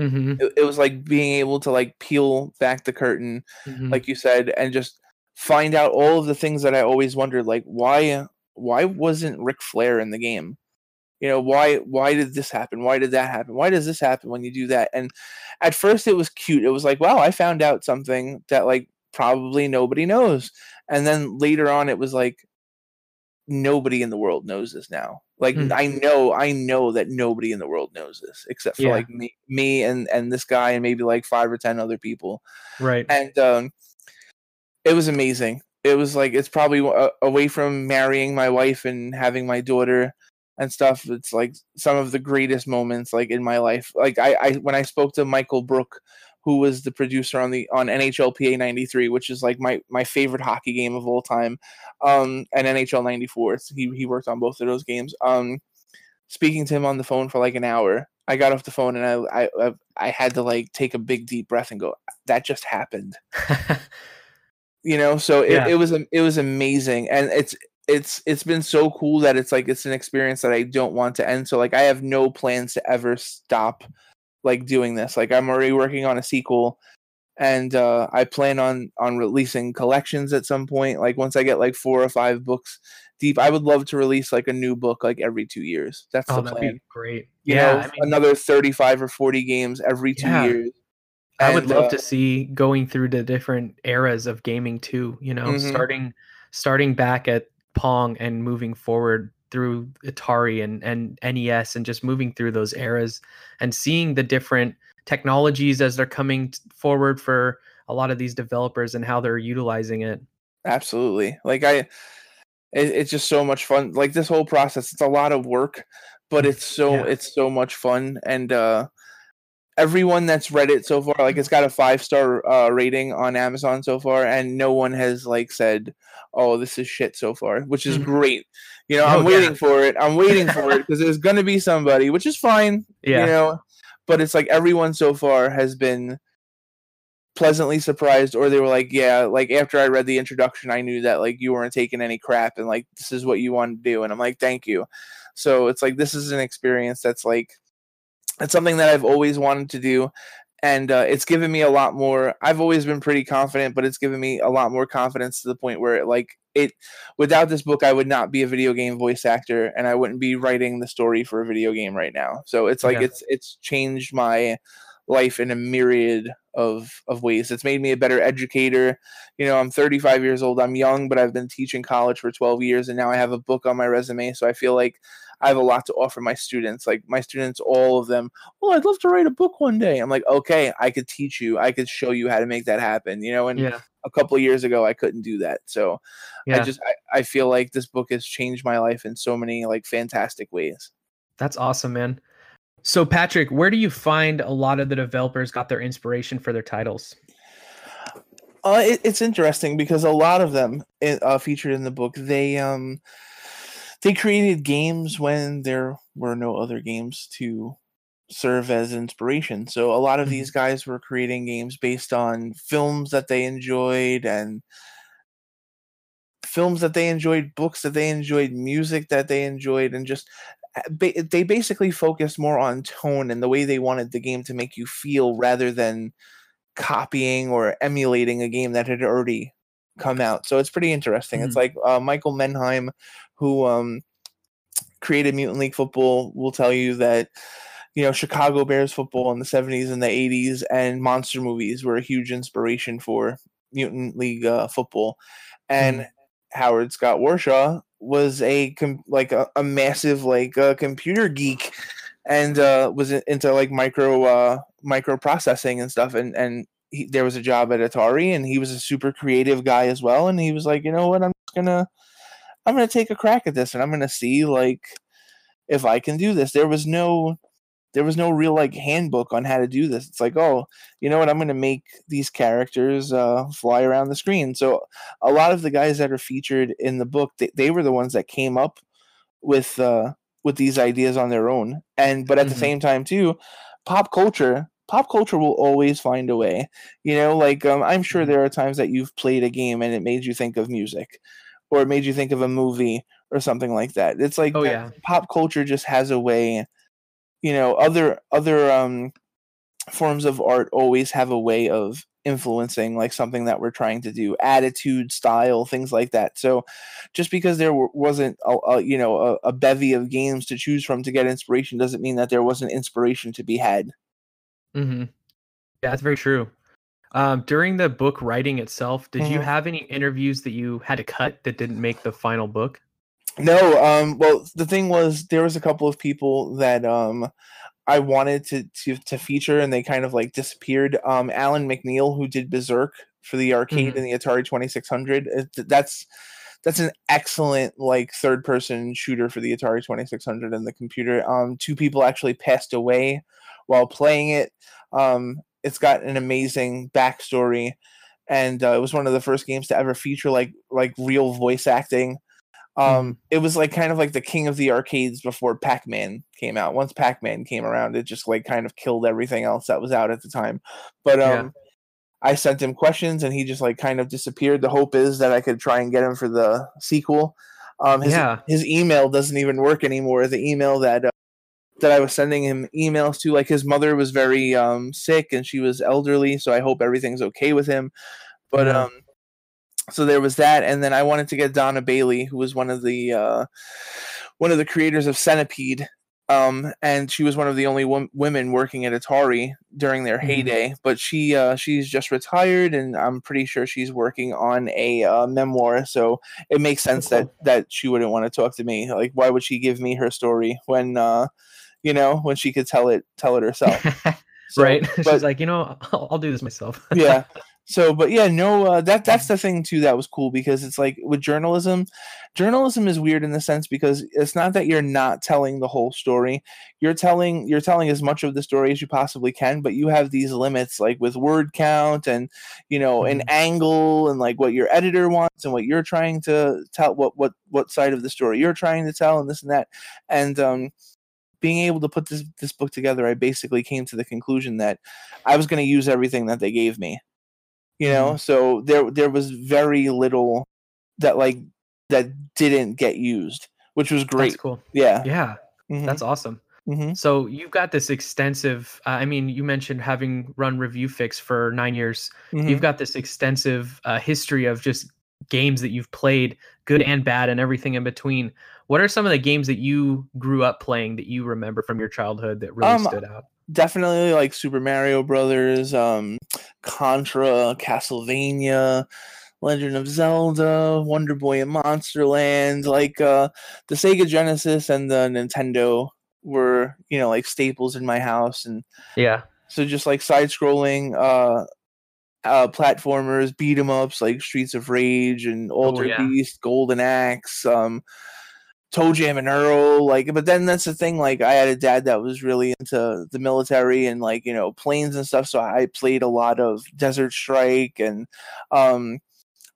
Mm-hmm. It, it, was like being able to like peel back the curtain, mm-hmm. like you said, and just find out all of the things that I always wondered, like why why wasn't Ric Flair in the game? You know, why why did this happen? Why did that happen? Why does this happen when you do that? And at first it was cute. It was like, wow, I found out something that like probably nobody knows. And then later on it was like nobody in the world knows this now. Like mm-hmm. I know, I know that nobody in the world knows this except for yeah. like me, me and and this guy and maybe like five or ten other people. Right. And um, it was amazing. It was like it's probably uh, away from marrying my wife and having my daughter and stuff. It's like some of the greatest moments like in my life. Like I, I when I spoke to Michael Brook who was the producer on the on NHLPA 93, which is like my my favorite hockey game of all time, um, and NHL 94. He he worked on both of those games. Um, speaking to him on the phone for like an hour, I got off the phone and I I I had to like take a big deep breath and go, that just happened. you know, so it, yeah. it was it was amazing, and it's it's it's been so cool that it's like it's an experience that I don't want to end. So like I have no plans to ever stop like doing this. Like I'm already working on a sequel and uh, I plan on on releasing collections at some point. Like once I get like four or five books deep, I would love to release like a new book like every two years. That's oh, the plan. great. You yeah, know, I mean, another thirty-five or forty games every two yeah. years. I would love uh, to see going through the different eras of gaming too. You know, mm-hmm. starting starting back at Pong and moving forward through Atari and, and NES and just moving through those eras and seeing the different technologies as they're coming forward for a lot of these developers and how they're utilizing it. Absolutely. Like I it, it's just so much fun. Like this whole process, it's a lot of work, but it's so yeah. it's so much fun and uh everyone that's read it so far like it's got a five star uh, rating on amazon so far and no one has like said oh this is shit so far which is mm-hmm. great you know, I'm oh, waiting yeah. for it. I'm waiting for it because there's gonna be somebody, which is fine. Yeah. You know, but it's like everyone so far has been pleasantly surprised, or they were like, yeah, like after I read the introduction, I knew that like you weren't taking any crap and like this is what you want to do, and I'm like, thank you. So it's like this is an experience that's like it's something that I've always wanted to do, and uh, it's given me a lot more. I've always been pretty confident, but it's given me a lot more confidence to the point where it like it without this book i would not be a video game voice actor and i wouldn't be writing the story for a video game right now so it's like yeah. it's it's changed my life in a myriad of of ways it's made me a better educator you know i'm 35 years old i'm young but i've been teaching college for 12 years and now i have a book on my resume so i feel like I have a lot to offer my students. Like my students, all of them, well, I'd love to write a book one day. I'm like, okay, I could teach you. I could show you how to make that happen. You know, and yeah a couple of years ago I couldn't do that. So yeah. I just I, I feel like this book has changed my life in so many like fantastic ways. That's awesome, man. So Patrick, where do you find a lot of the developers got their inspiration for their titles? Uh, it, it's interesting because a lot of them eh, uh, featured in the book they um they created games when there were no other games to serve as inspiration. So a lot of mm-hmm. these guys were creating games based on films that they enjoyed and films that they enjoyed, books that they enjoyed, music that they enjoyed, and just eh, they basically focused more on tone and the way they wanted the game to make you feel rather than copying or emulating a game that had already come out. So it's pretty interesting. Mm-hmm. It's like uh, Michael Mendheim, who um, created Mutant League Football, will tell you that you know, Chicago Bears football in the 70s and the 80s and monster movies were a huge inspiration for Mutant League uh, football. And mm. Howard Scott Warshaw was a com- like a, a, massive like uh, computer geek and uh, was into like micro uh, microprocessing and stuff and and he, there was a job at Atari and he was a super creative guy as well and he was like you know what I'm just gonna I'm gonna take a crack at this and I'm gonna see like if I can do this there was no there was no real like handbook on how to do this. It's like, oh, you know what? I'm going to make these characters uh, fly around the screen. So a lot of the guys that are featured in the book, they, they were the ones that came up with uh, with these ideas on their own. And but at mm-hmm. the same time too, pop culture pop culture will always find a way. You know, like um, I'm sure mm-hmm. there are times that you've played a game and it made you think of music, or it made you think of a movie or something like that. It's like oh yeah, pop culture just has a way. You know, other other um, forms of art always have a way of influencing like something that we're trying to do attitude style things like that so just because there wasn't a, a you know a, a, bevy of games to choose from to get inspiration doesn't mean that there wasn't inspiration to be had mm-hmm. yeah that's very true um, during the book writing itself did mm-hmm. you have any interviews that you had to cut that didn't make the final book no um well the thing was there was a couple of people that um I wanted to, to to feature, and they kind of like disappeared. Um, Alan McNeil, who did Berserk for the arcade mm-hmm. and the Atari Twenty Six Hundred, that's that's an excellent like third person shooter for the Atari Twenty Six Hundred and the computer. Um, two people actually passed away while playing it. Um, it's got an amazing backstory, and uh, it was one of the first games to ever feature like like real voice acting. Um, mm-hmm. it was like kind of like the king of the arcades before Pac-Man came out. Once Pac-Man came around, it just like kind of killed everything else that was out at the time. But um, yeah. I sent him questions and he just like kind of disappeared. The hope is that I could try and get him for the sequel. Um, his, yeah. his email doesn't even work anymore. The email that that I was sending him emails to, like his mother was very um, sick and she was elderly, so I hope everything's okay with him. But yeah. um, so there was that, and then I wanted to get Dona Bailey, who was one of the uh, one of the creators of Centipede, um, and she was one of the only women working at Atari during their mm-hmm. heyday. But she uh, she's just retired, and I'm pretty sure she's working on a uh, memoir. So it makes sense that that she wouldn't want to talk to me. Like, why would she give me her story when uh, you know when she could tell it tell it herself? So, right? But, she's like, you know, I'll, I'll do this myself. yeah so but yeah no uh, that that's the thing too that was cool because it's like with journalism journalism is weird in the sense because it's not that you're not telling the whole story you're telling you're telling as much of the story as you possibly can but you have these limits like with word count and you know mm-hmm. an angle and like what your editor wants and what you're trying to tell what what what side of the story you're trying to tell and this and that and um being able to put this this book together i basically came to the conclusion that i was going to use everything that they gave me you know mm-hmm. so there there was very little that like that didn't get used which was great that's cool yeah yeah mm-hmm. that's awesome mm-hmm. so you've got this extensive uh, i mean you mentioned having run ReviewFix for nine years you've mm-hmm. got this extensive uh, history of just games that you've played good and bad and everything in between what are some of the games that you grew up playing that you remember from your childhood that really um, stood out definitely like Super Mario Brothers, um, Contra, Castlevania, Legend of Zelda, Wonder Boy and Monsterland. Like uh, the Sega Genesis and the Nintendo were, you know, like staples in my house, and yeah. So just like side-scrolling uh, uh, platformers, beat 'em ups like Streets of Rage and Alter oh, yeah. Beast, Golden Axe. Um, ToeJam and Earl, like, but then that's the thing. Like, I had a dad that was really into the military and like you know planes and stuff. So I played a lot of Desert Strike and um,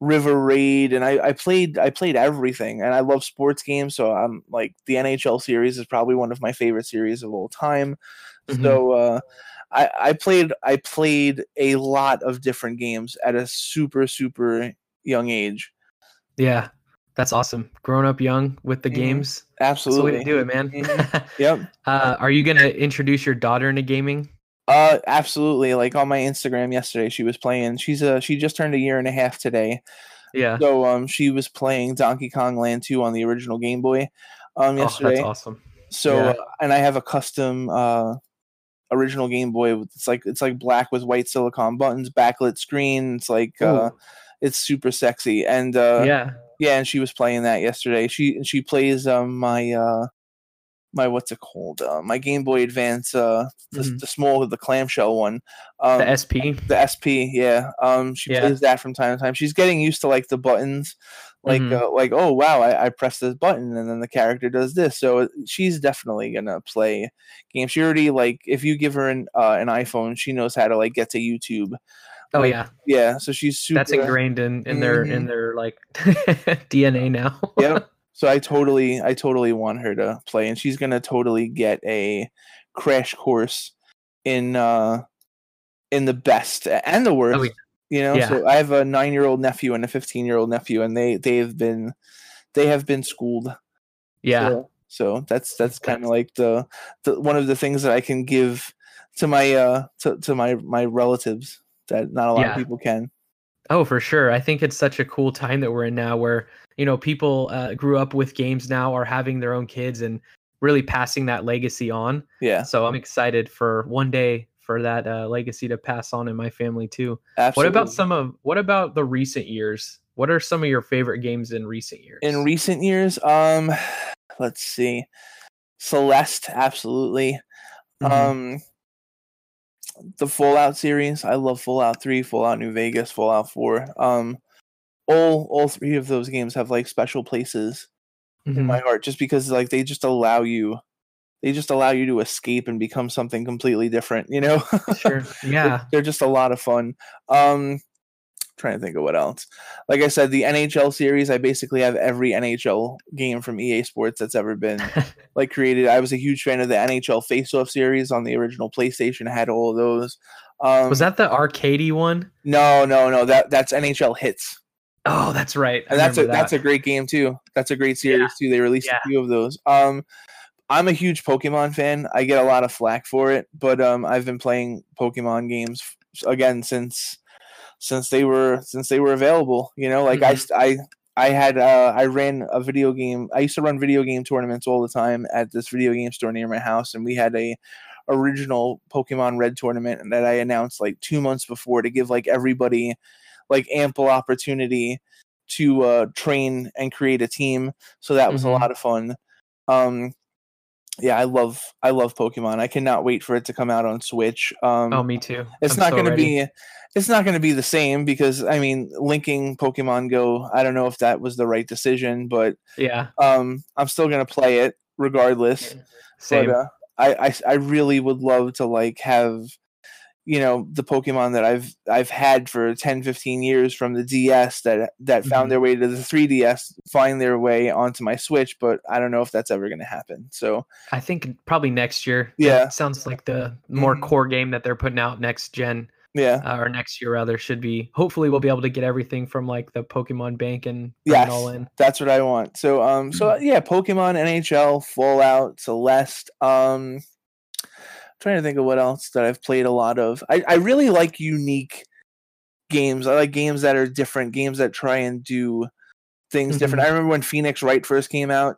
River Raid, and I, I played I played everything. And I love sports games, so I'm like the NHL series is probably one of my favorite series of all time. Mm-hmm. So uh, I I played I played a lot of different games at a super super young age. Yeah, that's awesome. Growing up young with the mm-hmm. games. Absolutely. That's the way to do it, man. Mm-hmm. yep. Uh, are you going to introduce your daughter into gaming? Uh, absolutely. Like on my Instagram yesterday, she was playing. She's a she just turned a year and a half today. Yeah. So um, she was playing Donkey Kong Land 2 on the original Game Boy. Um, yesterday. Oh, that's awesome. So yeah. uh, and I have a custom uh original Game Boy. It's like it's like black with white silicone buttons, backlit screen. It's like Ooh. uh, it's super sexy and uh, yeah yeah, and she was playing that yesterday. She she plays um my uh my what's it called? Uh, my Game Boy Advance, uh, the, mm-hmm. the small, the clamshell one. Um, the SP. The SP, yeah. Um, she yeah. plays that from time to time. She's getting used to like the buttons, like Mhm. uh, like oh wow I, I press this button and then the character does this so she's definitely gonna play games she already like if you give her an uh, an iphone she knows how to like get to youtube Oh yeah, yeah so she's super that's ingrained in in their in Mhm. their like DNA now. yep so i totally i totally want her to play and she's gonna totally get a crash course in uh in the best and the worst Oh, yeah. you know Yeah. so i have a nine year old nephew and a 15 year old nephew and they they've been they have been schooled yeah. So, so that's that's kind of like the, the one of the things that I can give to my uh to, to my my relatives that not a lot Yeah. of people can. Oh, for sure. I think it's such a cool time that we're in now where, you know, people uh, grew up with games now are having their own kids and really passing that legacy on. Yeah, So I'm excited for one day for that uh, legacy to pass on in my family too. absolutely. What about some of what about the recent years? What are some of your favorite games in recent years? in recent years? Um, let's see, Celeste, absolutely. Mhm. Um, the Fallout series, I love Fallout Three, Fallout New Vegas, Fallout Four. Um, all all three of those games have like special places in Mhm. my heart just because like they just allow you they just allow you to escape and become something completely different you know sure. They're- Yeah. they're just a lot of fun um trying to think of what else like i said the nhl series i basically have every nhl game from ea sports that's ever been like created i was a huge fan of the nhl face-off series on the original playstation I had all of those um Was that the arcadey one? no no no that that's nhl Hitz Oh, that's right. I and that's a remember that's a great game too. That's a great series too. They released Yeah. a few of those. Um, I'm a huge Pokemon fan. I get a lot of flack for it, but um, I've been playing Pokemon games again since since they were since they were available. You know, like I Mhm. st- I I had uh, I ran a video game. I used to run video game tournaments all the time at this video game store near my house, and we had a original Pokemon Red tournament that I announced like two months before to give like everybody like ample opportunity to uh, train and create a team. So that was Mhm. a lot of fun. Um, yeah, I love I love Pokemon. I cannot wait for it to come out on Switch. Um, Oh, me too. it's I'm not so going to be it's not going to be the same because I mean linking Pokemon Go. I don't know if that was the right decision, but Yeah. um, I'm still going to play it regardless. Same. But, uh, I, I I really would love to like have you know the Pokemon that I've I've had for 10 15 years from the DS that that found Mhm. their way to the 3DS find their way onto my Switch, but I don't know if that's ever going to happen. So I think probably next year. Yeah. Sounds like the more Mhm. core game that they're putting out next gen yeah, uh, or next year rather should be. Hopefully, we'll be able to get everything from like the Pokemon Bank and Yes. all in. that's what I want. So um so Mm-hmm. yeah, Pokemon, NHL, Fallout, Celeste. Um trying to think of what else that I've played a lot of. I, I really like unique games. I like games that are different, games that try and do things different. Mm-hmm. I remember when Phoenix Wright first came out,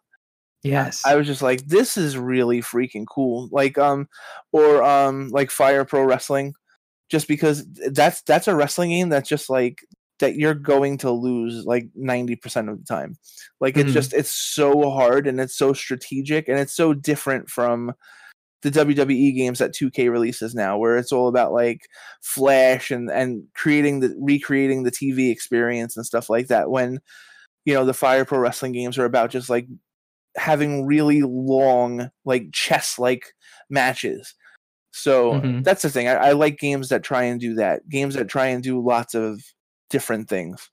Yes. I was just like, this is really freaking cool. Like um or um like Fire Pro Wrestling. Just because that's that's a wrestling game that's just like that you're going to lose like 90% of the time. Like it's Mhm. just it's so hard and it's so strategic and it's so different from the WWE games that 2K releases now where it's all about like flash and and creating the recreating the TV experience and stuff like that when you know the Fire Pro Wrestling games are about just like having really long like chess like matches. So Mhm. that's the thing. I, I like games that try and do that. Games that try and do lots of different things.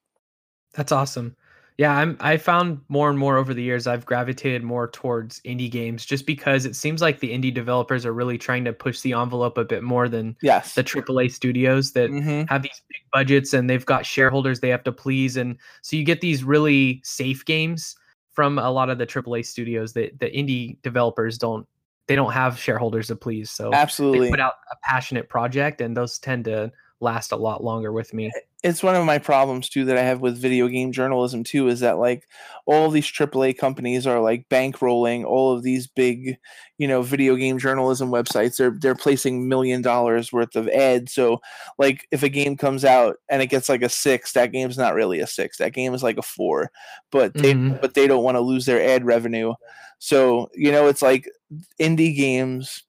That's awesome. Yeah, I'm I found more and more over the years I've gravitated more towards indie games just because it seems like the indie developers are really trying to push the envelope a bit more than Yes. the AAA studios that Mhm. have these big budgets and they've got shareholders they have to please and so you get these really safe games from a lot of the AAA studios that the indie developers don't they don't have shareholders to please so they Absolutely. put out a passionate project and those tend to last a lot longer with me it's one of my problems too that I have with video game journalism too is that like all these AAA companies are like bankrolling all of these big, you know, video game journalism websites. They're they're placing million dollars worth of ads. So like if a game comes out and it gets like a six, that game's not really a six. That game is like a four. But they Mhm. but they don't want to lose their ad revenue. So, you know, it's like indie games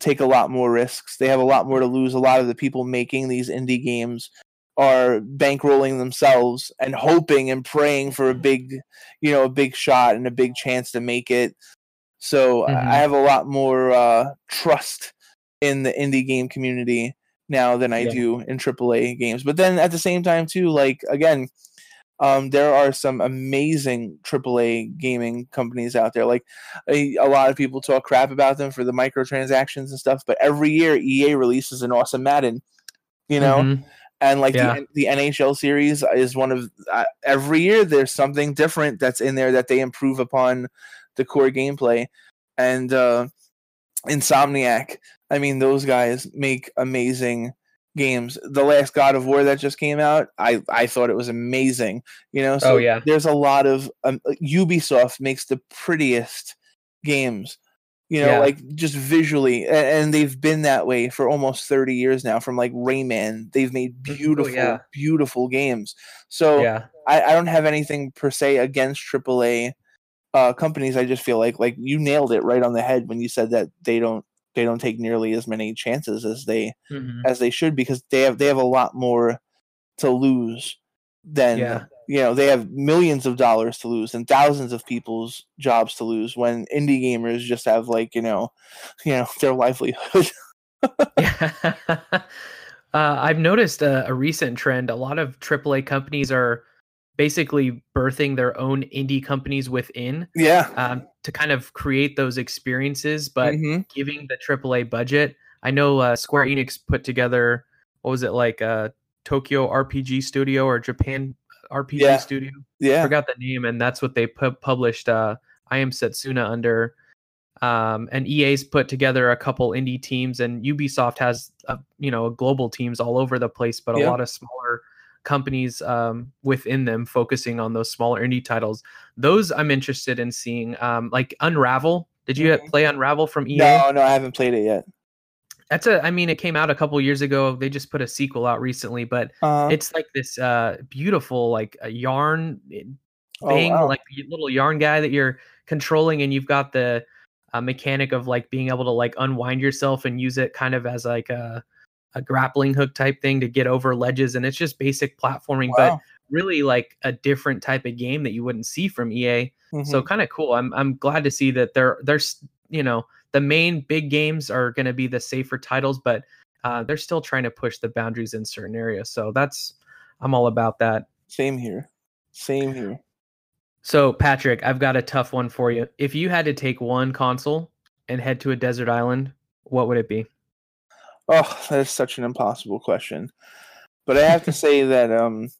take a lot more risks. They have a lot more to lose. A lot of the people making these indie games are bankrolling themselves and hoping and praying for a big, you know, a big shot and a big chance to make it. So Mhm. I have a lot more uh, trust in the indie game community now than I Yeah. do in AAA games. But then at the same time, too, like again, um, there are some amazing AAA gaming companies out there. Like a, a lot of people talk crap about them for the microtransactions and stuff, but every year EA releases an awesome Madden. You know, Mhm. and like Yeah. the, the NHL series is one of uh, every year there's something different that's in there that they improve upon the core gameplay and uh Insomniac I mean those guys make amazing games the last God of War that just came out I I thought it was amazing you know so Oh, yeah. there's a lot of um, Ubisoft makes the prettiest games you know Yeah. like just visually and, they've been that way for almost 30 years now from like rayman they've made beautiful Oh, yeah. beautiful games so yeah. I, I don't have anything per se against aaa uh, companies i just feel like like you nailed it right on the head when you said that they don't they don't take nearly as many chances as they Mhm. as they should because they have they have a lot more to lose than Yeah. you know they have millions of dollars to lose and thousands of people's jobs to lose when indie gamers just have like you know you know their livelihood Yeah. uh, I've noticed a, a recent trend. A lot of AAA companies are basically birthing their own indie companies within yeah um, to kind of create those experiences, but Mhm. giving the AAA budget. I know uh, Square Enix put together, what was it like, uh, Tokyo RPG Studio or Japan RPG Yeah. Studio? yeah I forgot the name, and that's what they pu- published. Uh, I am Setsuna under. Um, and EA's put together a couple indie teams, and Ubisoft has, uh, you know, global teams all over the place, but a Yeah. lot of smaller companies um, within them focusing on those smaller indie titles. Those I'm interested in seeing. Um, like Unravel. Did you Mhm. play Unravel from EA? no no i haven't played it yet That's a. I mean, it came out a couple years ago. They just put a sequel out recently, but uh, it's like this uh, beautiful, like a yarn oh, thing, wow. like little yarn guy that you're controlling, and you've got the uh, mechanic of like being able to like unwind yourself and use it kind of as like a a grappling hook type thing to get over ledges, and it's just basic platforming, but really like a different type of game that you wouldn't see from EA. So Mhm. kind of cool. I'm I'm glad to see that they're there's you know the main big games are going to be the safer titles, but uh, they're still trying to push the boundaries in certain areas. So that's I'm all about that. same here same here So, Patrick, I've got a tough one for you. If you had to take one console and head to a desert island, what would it be? Oh, that is such an impossible question. But I have to say that um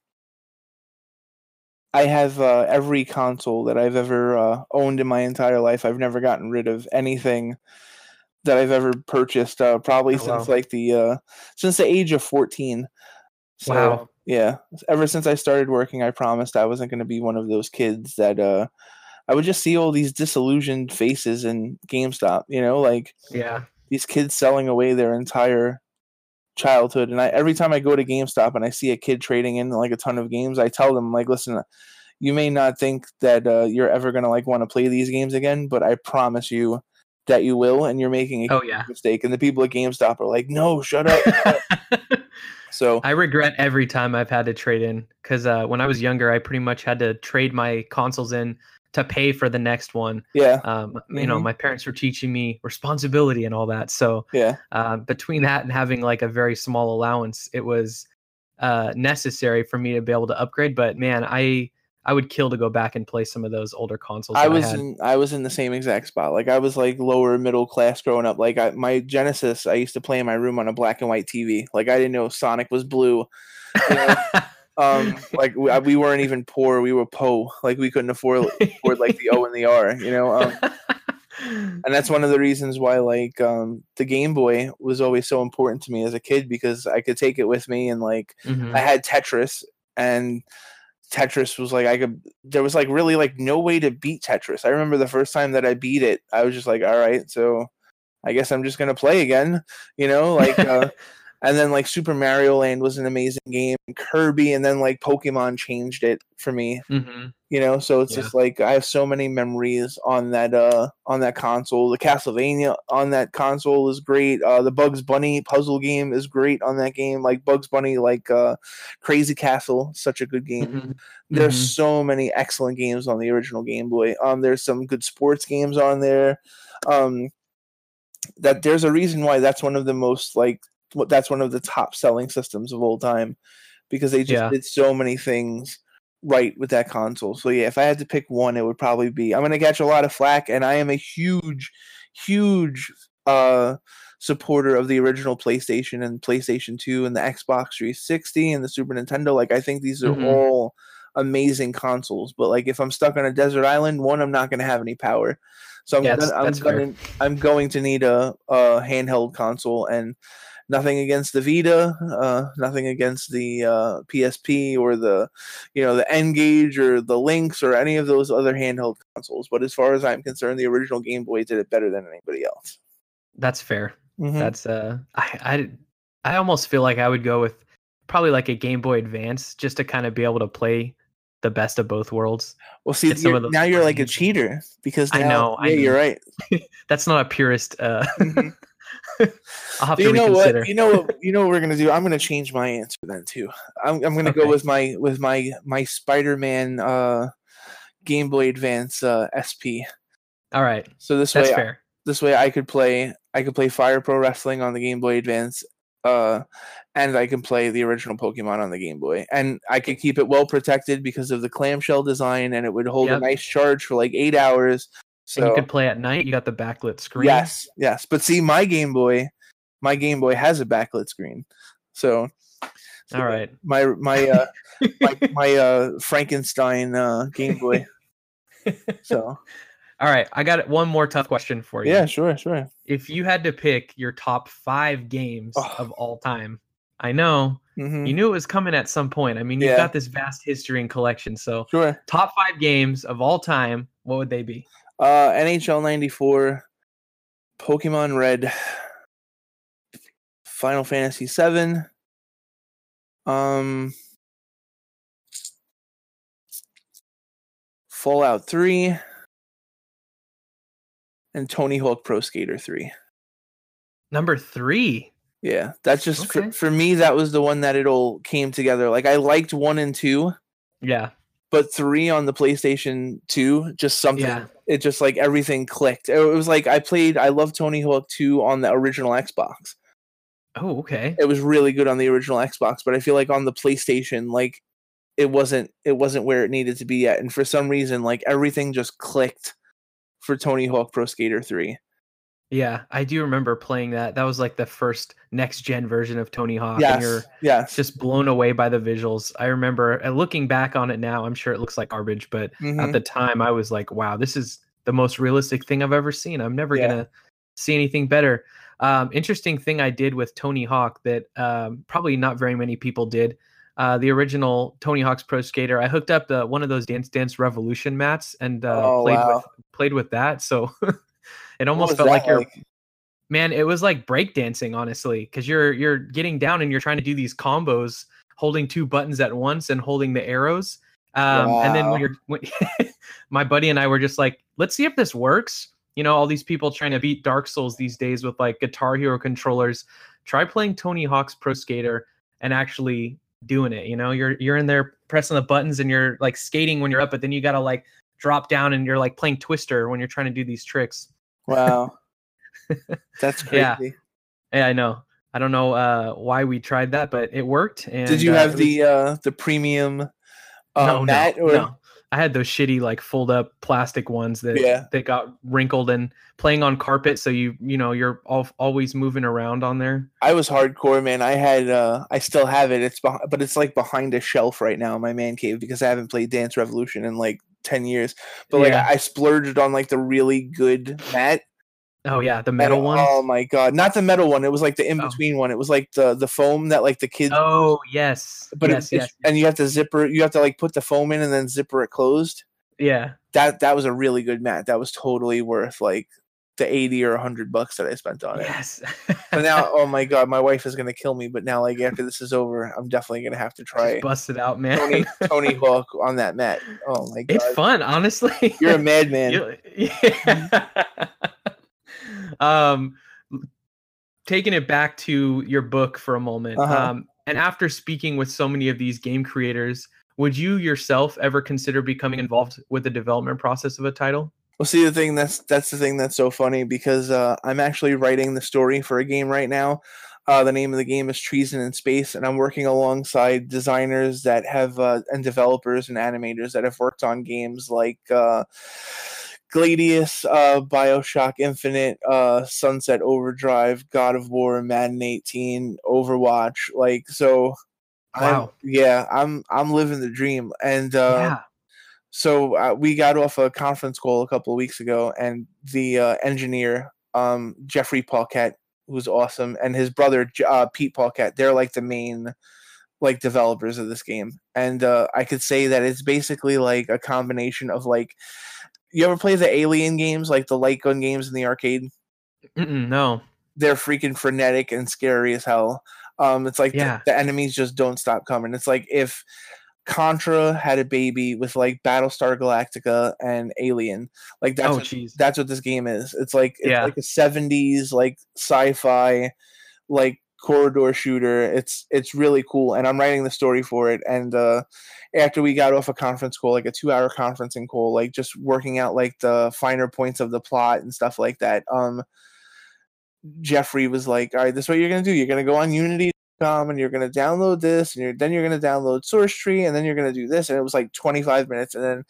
I have uh, every console that I've ever uh, owned in my entire life. I've never gotten rid of anything that I've ever purchased. Uh, probably Oh, since wow. like the uh, since the age of fourteen. So, Wow. Yeah. Ever since I started working, I promised I wasn't going to be one of those kids that uh, I would just see all these disillusioned faces in GameStop. You know, like Yeah. These kids selling away their entire childhood and I every time I go to GameStop and I see a kid trading in like a ton of games, I tell them like listen, you may not think that uh, you're ever going to like want to play these games again, but I promise you that you will and you're making a Oh yeah. mistake and the people at GameStop are like, "No, shut up." so, I regret every time I've had to trade in because uh, when I was younger, I pretty much had to trade my consoles in to pay for the next one. yeah. Um, You know, Mhm. my parents were teaching me responsibility and all that. So Yeah. uh, between that and having like a very small allowance, it was uh, necessary for me to be able to upgrade. But man, I I would kill to go back and play some of those older consoles. I was had. in I was in the same exact spot. Like I was like lower middle class growing up. Like I, my Genesis, I used to play in my room on a black and white TV. Like I didn't know Sonic was blue. Um, like we, we weren't even poor. We were po. Like we couldn't afford afford like the O and the R. You know. Um, and that's one of the reasons why like um, the Game Boy was always so important to me as a kid because I could take it with me and like Mhm. I had Tetris and Tetris was like I could there was like really like no way to beat Tetris. I remember the first time that I beat it, I was just like, all right, so I guess I'm just gonna play again, you know, like uh, and then like Super Mario Land was an amazing game, Kirby, and then like Pokemon changed it for me. hmm You know, so it's Yeah. just like I have so many memories on that uh on that console. The Castlevania on that console is great. Uh the Bugs Bunny puzzle game is great on that game. Like Bugs Bunny, like uh Crazy Castle, such a good game. Mhm. There's Mhm. so many excellent games on the original Game Boy. Um, there's some good sports games on there. Um, that there's a reason why that's one of the most like that's one of the top selling systems of all time because they just Yeah. did so many things right with that console. So yeah, if I had to pick one, it would probably be. I'm gonna catch a lot of flack, and I am a huge, huge uh supporter of the original PlayStation and PlayStation 2 and the Xbox 360 and the Super Nintendo. Like I think these are Mhm. all amazing consoles. But like if I'm stuck on a desert island, one I'm not gonna have any power. So I'm Yeah, gonna, that's- I'm that's gonna I'm going to need a, a handheld console and nothing against the Vita, uh, nothing against the uh, PSP or the you know the N-Gage or the Lynx or any of those other handheld consoles. But as far as I'm concerned, the original Game Boy did it better than anybody else. That's fair. Mhm. That's uh, I, I I almost feel like I would go with probably like a Game Boy Advance just to kind of be able to play the best of both worlds. well, see, you're- now you're like a cheater because I now- know, I Yeah, you're right. That's not a purist. Uh, Mhm. I'll have you to know reconsider. what? You know what? You know what we're gonna do? I'm gonna change my answer then too. I'm I'm gonna go with my with my my Spider-Man uh, Game Boy Advance uh, SP. All right, So this that's way, fair. this way I could play I could play Fire Pro Wrestling on the Game Boy Advance, uh, and I can play the original Pokemon on the Game Boy, and I could keep it well protected because of the clamshell design, and it would hold Yep. a nice charge for like eight hours. And you So could play at night. You got the backlit screen. yes, yes, but see, my Game Boy, my Game Boy has a backlit screen, so. so All right. my my uh my, my uh Frankenstein uh Game Boy. So All right. I got one more tough question for you. yeah, sure, sure. If you had to pick your top five games Oh. of all time, I know hmm you knew it was coming at some point. I mean, you've Yeah. got this vast history and collection. So, Sure. top five games of all time, what would they be? Uh NHL 94, Pokemon Red, Final Fantasy 7, um Fallout 3 and Tony Hawk Pro Skater 3. Number three. Yeah, that's just Okay. for, for me. That was the one that it all came together. Like I liked one and two, Yeah. But three on the PlayStation Two, just something. Yeah. It just like everything clicked. It was like I played. I love Tony Hawk Two on the original Xbox. Oh, okay. It was really good on the original Xbox, but I feel like on the PlayStation, like it wasn't. It wasn't where it needed to be yet, and for some reason, like everything just clicked for Tony Hawk Pro Skater Three. Yeah, I do remember playing that. That was like the first next gen version of Tony Hawk. And you're Yes, yes. just blown away by the visuals. I remember uh, looking back on it now, I'm sure it looks like garbage, but at Mhm. the time I was like, wow, this is the most realistic thing I've ever seen. I'm never Yeah. gonna see anything better. Um, interesting thing I did with Tony Hawk that um, probably not very many people did. Uh, the original Tony Hawk's Pro Skater, I hooked up the, one of those Dance Dance Revolution mats and uh, Oh, played wow. with played with that. So it almost felt that like you're man it was like breakdancing honestly because you're you're getting down and you're trying to do these combos holding two buttons at once and holding the arrows. Um and then when you're when, my buddy and i were just like let's see if this works. You know all these people trying to beat dark souls these days with like guitar hero controllers. Try playing tony hawk's pro skater and actually doing it you know? You're you're in there pressing the buttons and you're like skating when you're up but then you gotta like drop down and you're like playing twister when you're trying to do these tricks. Wow. That's crazy. Yeah. Yeah, I know. I don't know uh, why we tried that, but it worked. And Did you uh, have was- the uh the premium uh, no, mat no, or no. I had those shitty like fold up plastic ones that Yeah. that got wrinkled and playing on carpet, so you you know you're al- always moving around on there. I was hardcore, man. I had uh I still have it. It's behind, but it's like behind a shelf right now in my man cave because I haven't played Dance Revolution in like 10 years. But like Yeah. I, I splurged on like the really good mat. Oh yeah, the and, metal one. Oh my god. Not the metal one. It was like the oh. in between one. It was like the the foam that like the kids Oh yes, but yes, it's, it's- yes, and you have to zipper you have to like put the foam in and then zipper it closed. yeah. That that was a really good mat. That was totally worth like the 80 or 100 bucks that I spent on it. Yes. So now, oh my god, my wife is gonna kill me. But now, like after this is over, I'm definitely gonna have to try bust it out, man. Tony Tony Hawk on that mat. Oh my god, It's fun, honestly. you're a madman. Yeah. Mm-hmm. Um, taking it back to your book for a moment. Uh-huh. Um, and after speaking with so many of these game creators, would you yourself ever consider becoming involved with the development process of a title? Well, see the thing that's that's the thing that's so funny because uh, I'm actually writing the story for a game right now. Uh, the name of the game is Treason in Space, and I'm working alongside designers that have uh, and developers and animators that have worked on games like uh, Gladius, uh, Bioshock Infinite, uh, Sunset Overdrive, God of War, Madden 18, Overwatch. Like so, I'm- Wow. yeah, I'm I'm living the dream, and uh, yeah. so uh, we got off a conference call a couple of weeks ago, and the uh, engineer, um, Jeffrey Paquette, who's awesome, and his brother uh, Pete Paquette, they're like the main like developers of this game, and uh, I could say that it's basically like a combination of like. You ever play the Alien games, like the light gun games in the arcade? Mm-mm, no. They're freaking frenetic and scary as hell. Um, it's like the- Yeah. the enemies just don't stop coming. It's like if Contra had a baby with like Battlestar Galactica and Alien. Like that's oh, what, that's what this game is. It's like it's Yeah. like a seventies like sci-fi like corridor shooter. It's it's really cool, and I'm writing the story for it. And uh, after we got off a conference call, like a two hour conferencing call, like just working out like the finer points of the plot and stuff like that. Um, Jeffrey was like, "All right, this is what you're gonna do. You're gonna go on Unity." and you're going to download this and you're then you're going to download source tree and then you're going to do this and it was like 25 minutes and then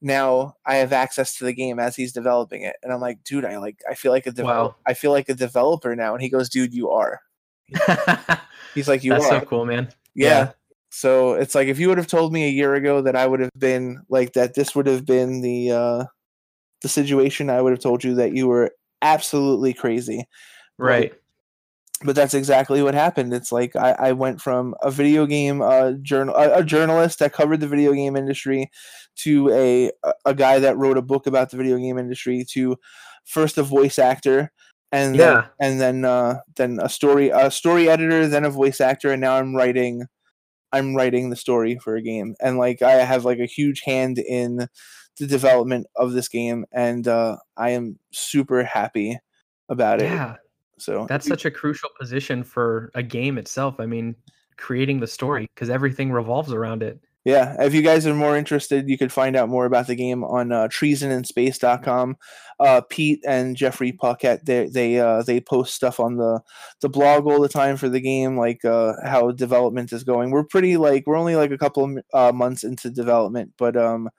now I have access to the game as he's developing it and I'm like dude I like I feel like a develop Wow. I feel like a developer now and he goes dude you are he's like you That's are so cool, man. yeah. Yeah. So it's like if you would have told me a year ago that I would have been like that, this would have been the uh, the situation. I would have told you that you were absolutely crazy. Right. But that's exactly what happened. It's like I, I went from a video game uh, journal a, a journalist that covered the video game industry to a a guy that wrote a book about the video game industry to first a voice actor and then, Yeah. and then uh, then a story a story editor then a voice actor and now I'm writing I'm writing the story for a game and like I have like a huge hand in the development of this game and uh, I am super happy about it. Yeah. So That's such a crucial position for a game itself. I mean, creating the story because everything revolves around it. Yeah, if you guys are more interested, you could find out more about the game on uh, treasoninspace.com. Uh, Pete and Jeffrey Paquette, they they uh, they post stuff on the the blog all the time for the game, like uh, how development is going. We're pretty like we're only like a couple of uh, months into development, but um,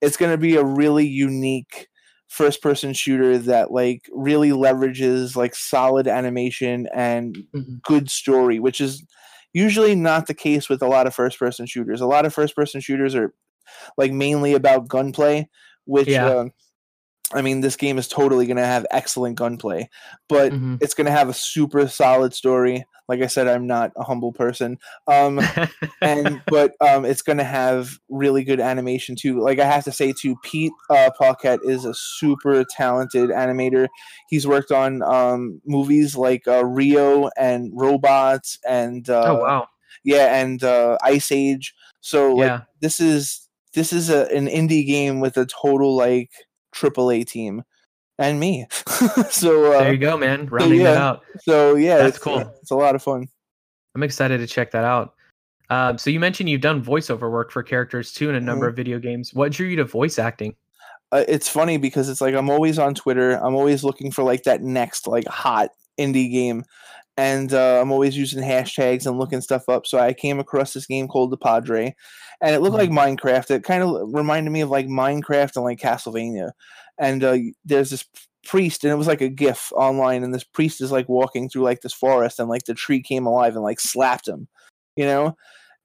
it's going to be a really unique first person shooter that like really leverages like solid animation and good story, which is usually not the case with a lot of first person shooters. A lot of first person shooters are like mainly about gunplay, which Yeah. um, I mean, this game is totally going to have excellent gunplay, but Mhm. it's going to have a super solid story. Like I said, I'm not a humble person. Um, and but um, it's going to have really good animation too. Like I have to say, too, Pete uh, Paquette is a super talented animator. He's worked on um, movies like uh, Rio and Robots, and uh, oh wow. yeah, and uh, Ice Age. So like Yeah. this is this is a, an indie game with a total like AAA team, and me. so uh, There you go, man. Rounding that yeah. out. so yeah, That's it's, cool. It's a lot of fun. I'm excited to check that out. Um, so you mentioned you've done voiceover work for characters too in a number Mhm. of video games. What drew you to voice acting? uh, it's funny because it's like I'm always on Twitter. I'm always looking for like that next like hot indie game, and uh, I'm always using hashtags and looking stuff up. So I came across this game called The Padre, and it looked like Minecraft. It kind of reminded me of like Minecraft and like Castlevania. And uh, there's this priest, and it was like a GIF online, and this priest is like walking through like this forest, and like the tree came alive and like slapped him, you know.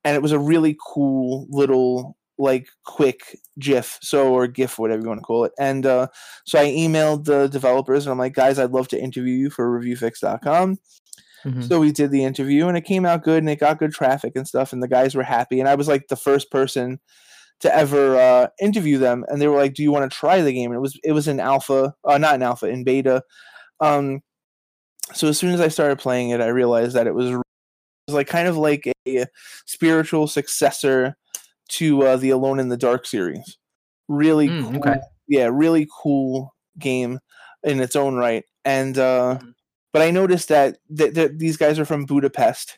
And it was a really cool little like quick GIF, so or GIF, whatever you want to call it. And uh, so I emailed the developers, and I'm like, guys, I'd love to interview you for ReviewFix.com. Mhm. So we did the interview, and it came out good, and it got good traffic and stuff, and the guys were happy. And I was like the first person to ever uh, interview them, and they were like, "Do you want to try the game?" And it was it was in alpha, uh, not in alpha, in beta. Um, so as soon as I started playing it, I realized that it was, it was like kind of like a spiritual successor to uh, the Alone in the Dark series. Really Mm, cool, okay. yeah, really cool game in its own right. And uh, Mhm. but I noticed that th- th- these guys are from Budapest,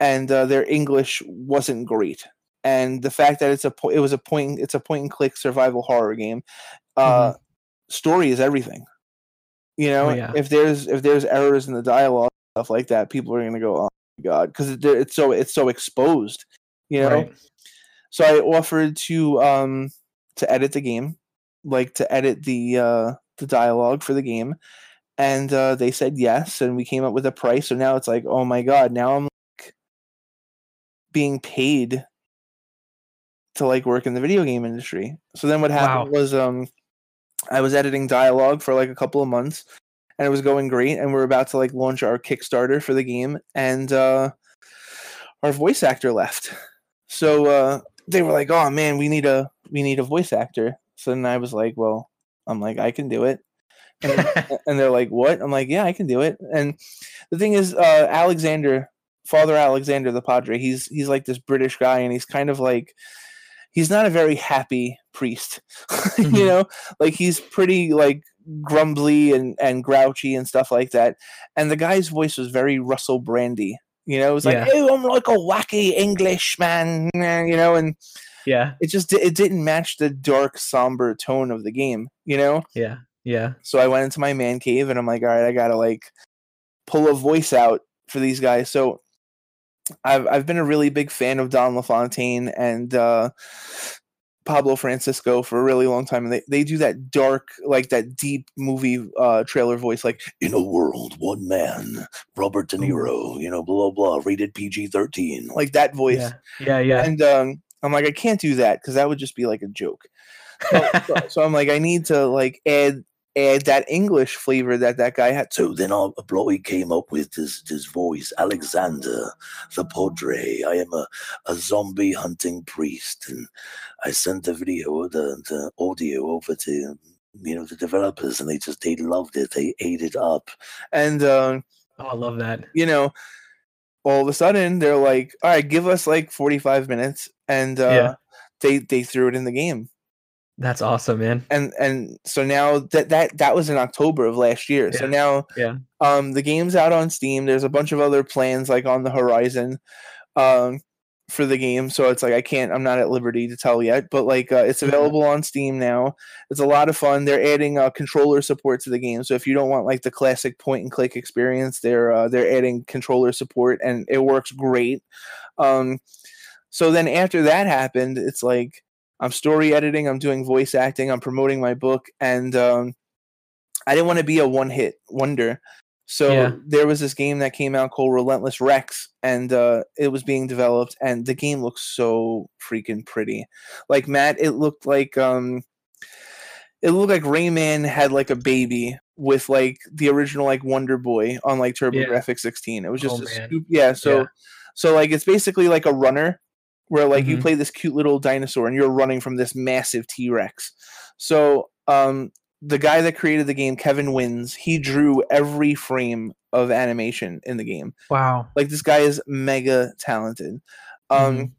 and uh, their English wasn't great. And the fact that it's a po- it was a point it's a point and click survival horror game. Uh, Story is everything. You know, Oh, yeah. if there's if there's errors in the dialogue stuff like that, people are gonna go, "Oh my god," because it's so it's so exposed. You know, Right. So I offered to um to edit the game, like to edit the uh the dialogue for the game, and uh they said yes, and we came up with a price. So now it's like, oh my god, now I'm like being paid to like work in the video game industry. So then what happened was um I was editing dialogue for like a couple of months and it was going great and we're about to like launch our Kickstarter for the game and uh our voice actor left. So uh they were like, "Oh man, we need a we need a voice actor." So then I was like, "Well, I'm like I can do it." And, and they're like, "What?" I'm like, "Yeah, I can do it." And the thing is uh Alexander, Father Alexander the Padre, he's he's like this British guy and he's kind of like he's not a very happy priest. you Mhm. know, like he's pretty like grumbly and and grouchy and stuff like that. And the guy's voice was very Russell Brandy. You know, it was like, Yeah. "Oh, I'm like a wacky Englishman," you know, and yeah. it just it didn't match the dark, somber tone of the game. You know, Yeah. Yeah. so I went into my man cave and I'm like, all right, I gotta like pull a voice out for these guys. So I've I've been a really big fan of Don LaFontaine and uh, Pablo Francisco for a really long time, and they, they do that dark, like that deep movie uh, trailer voice, like in a world, one man, Robert De Niro, you know, blah blah, rated PG thirteen. like that voice. Yeah. Yeah. Yeah. And um, I'm like, I can't do that because that would just be like a joke. So, so, so I'm like, I need to like add add that English flavor that that guy had. So then our employee came up with this this voice, Alexander the Padre. I am a, a zombie hunting priest, and I sent the video, the, the audio over to you know the developers, and they just they loved it. They ate it up. And um, oh, I love that. you know, all of a sudden they're like, all right, give us like 45 minutes. And uh, Yeah. they, they threw it in the game. That's awesome, man. And, and so now that, that, that was in October of last year. So now, Yeah. um, the game's out on Steam. There's a bunch of other plans like on the horizon, um, for the game. So it's like, I can't, I'm not at liberty to tell yet, but like, uh, it's Mhm. available on Steam now. It's a lot of fun. They're adding uh, controller support to the game. So if you don't want like the classic point and click experience, they're uh, they're adding controller support, and it works great. Um, so then after that happened, it's like I'm story editing, I'm doing voice acting, I'm promoting my book, and um, I didn't want to be a one hit wonder. So Yeah. there was this game that came out called Relentless Rex, and uh, it was being developed, and the game looks so freaking pretty. Like Matt, it looked like um, it looked like Rayman had like a baby with like the original like Wonder Boy on like TurboGrafx 16. It was just Oh, a yeah. So Yeah. so like it's basically like a runner where like you Mhm. play this cute little dinosaur and you're running from this massive T-Rex. So um the guy that created the game, Kevin Wins, he drew every frame of animation in the game. Wow. Like this guy is mega talented. Um Mhm.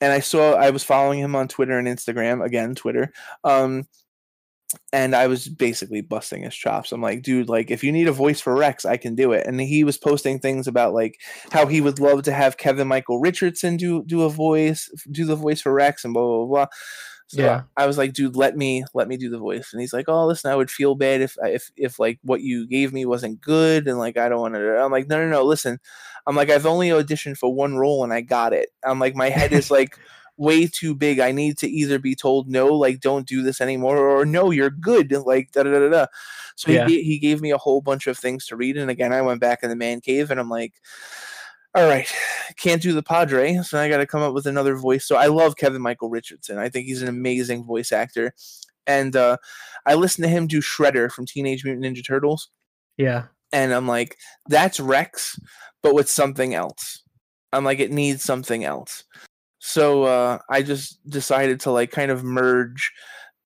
and I saw I was following him on Twitter and Instagram, again Twitter. Um and I was basically busting his chops. I'm like, dude, like if you need a voice for Rex, I can do it. And he was posting things about like how he would love to have Kevin Michael Richardson do do a voice, do the voice for Rex, and blah blah blah. So Yeah. I was like, dude, let me let me do the voice. And he's like, oh, listen, I would feel bad if uh, if if like what you gave me wasn't good, and like I don't want to. I'm like, no, no, no. Listen, I'm like, I've only auditioned for one role and I got it. I'm like, my head is like way too big. I need to either be told no, like don't do this anymore, or no, you're good, like da da da da. So Yeah. he he gave me a whole bunch of things to read, and again, I went back in the man cave, and I'm like. All right, can't do the Padre, so I got to come up with another voice. So I love Kevin Michael Richardson. I think he's an amazing voice actor, and uh, I listened to him do Shredder from Teenage Mutant Ninja Turtles, Yeah. and I'm like, that's Rex, but with something else. I'm like, it needs something else. So uh, I just decided to like kind of merge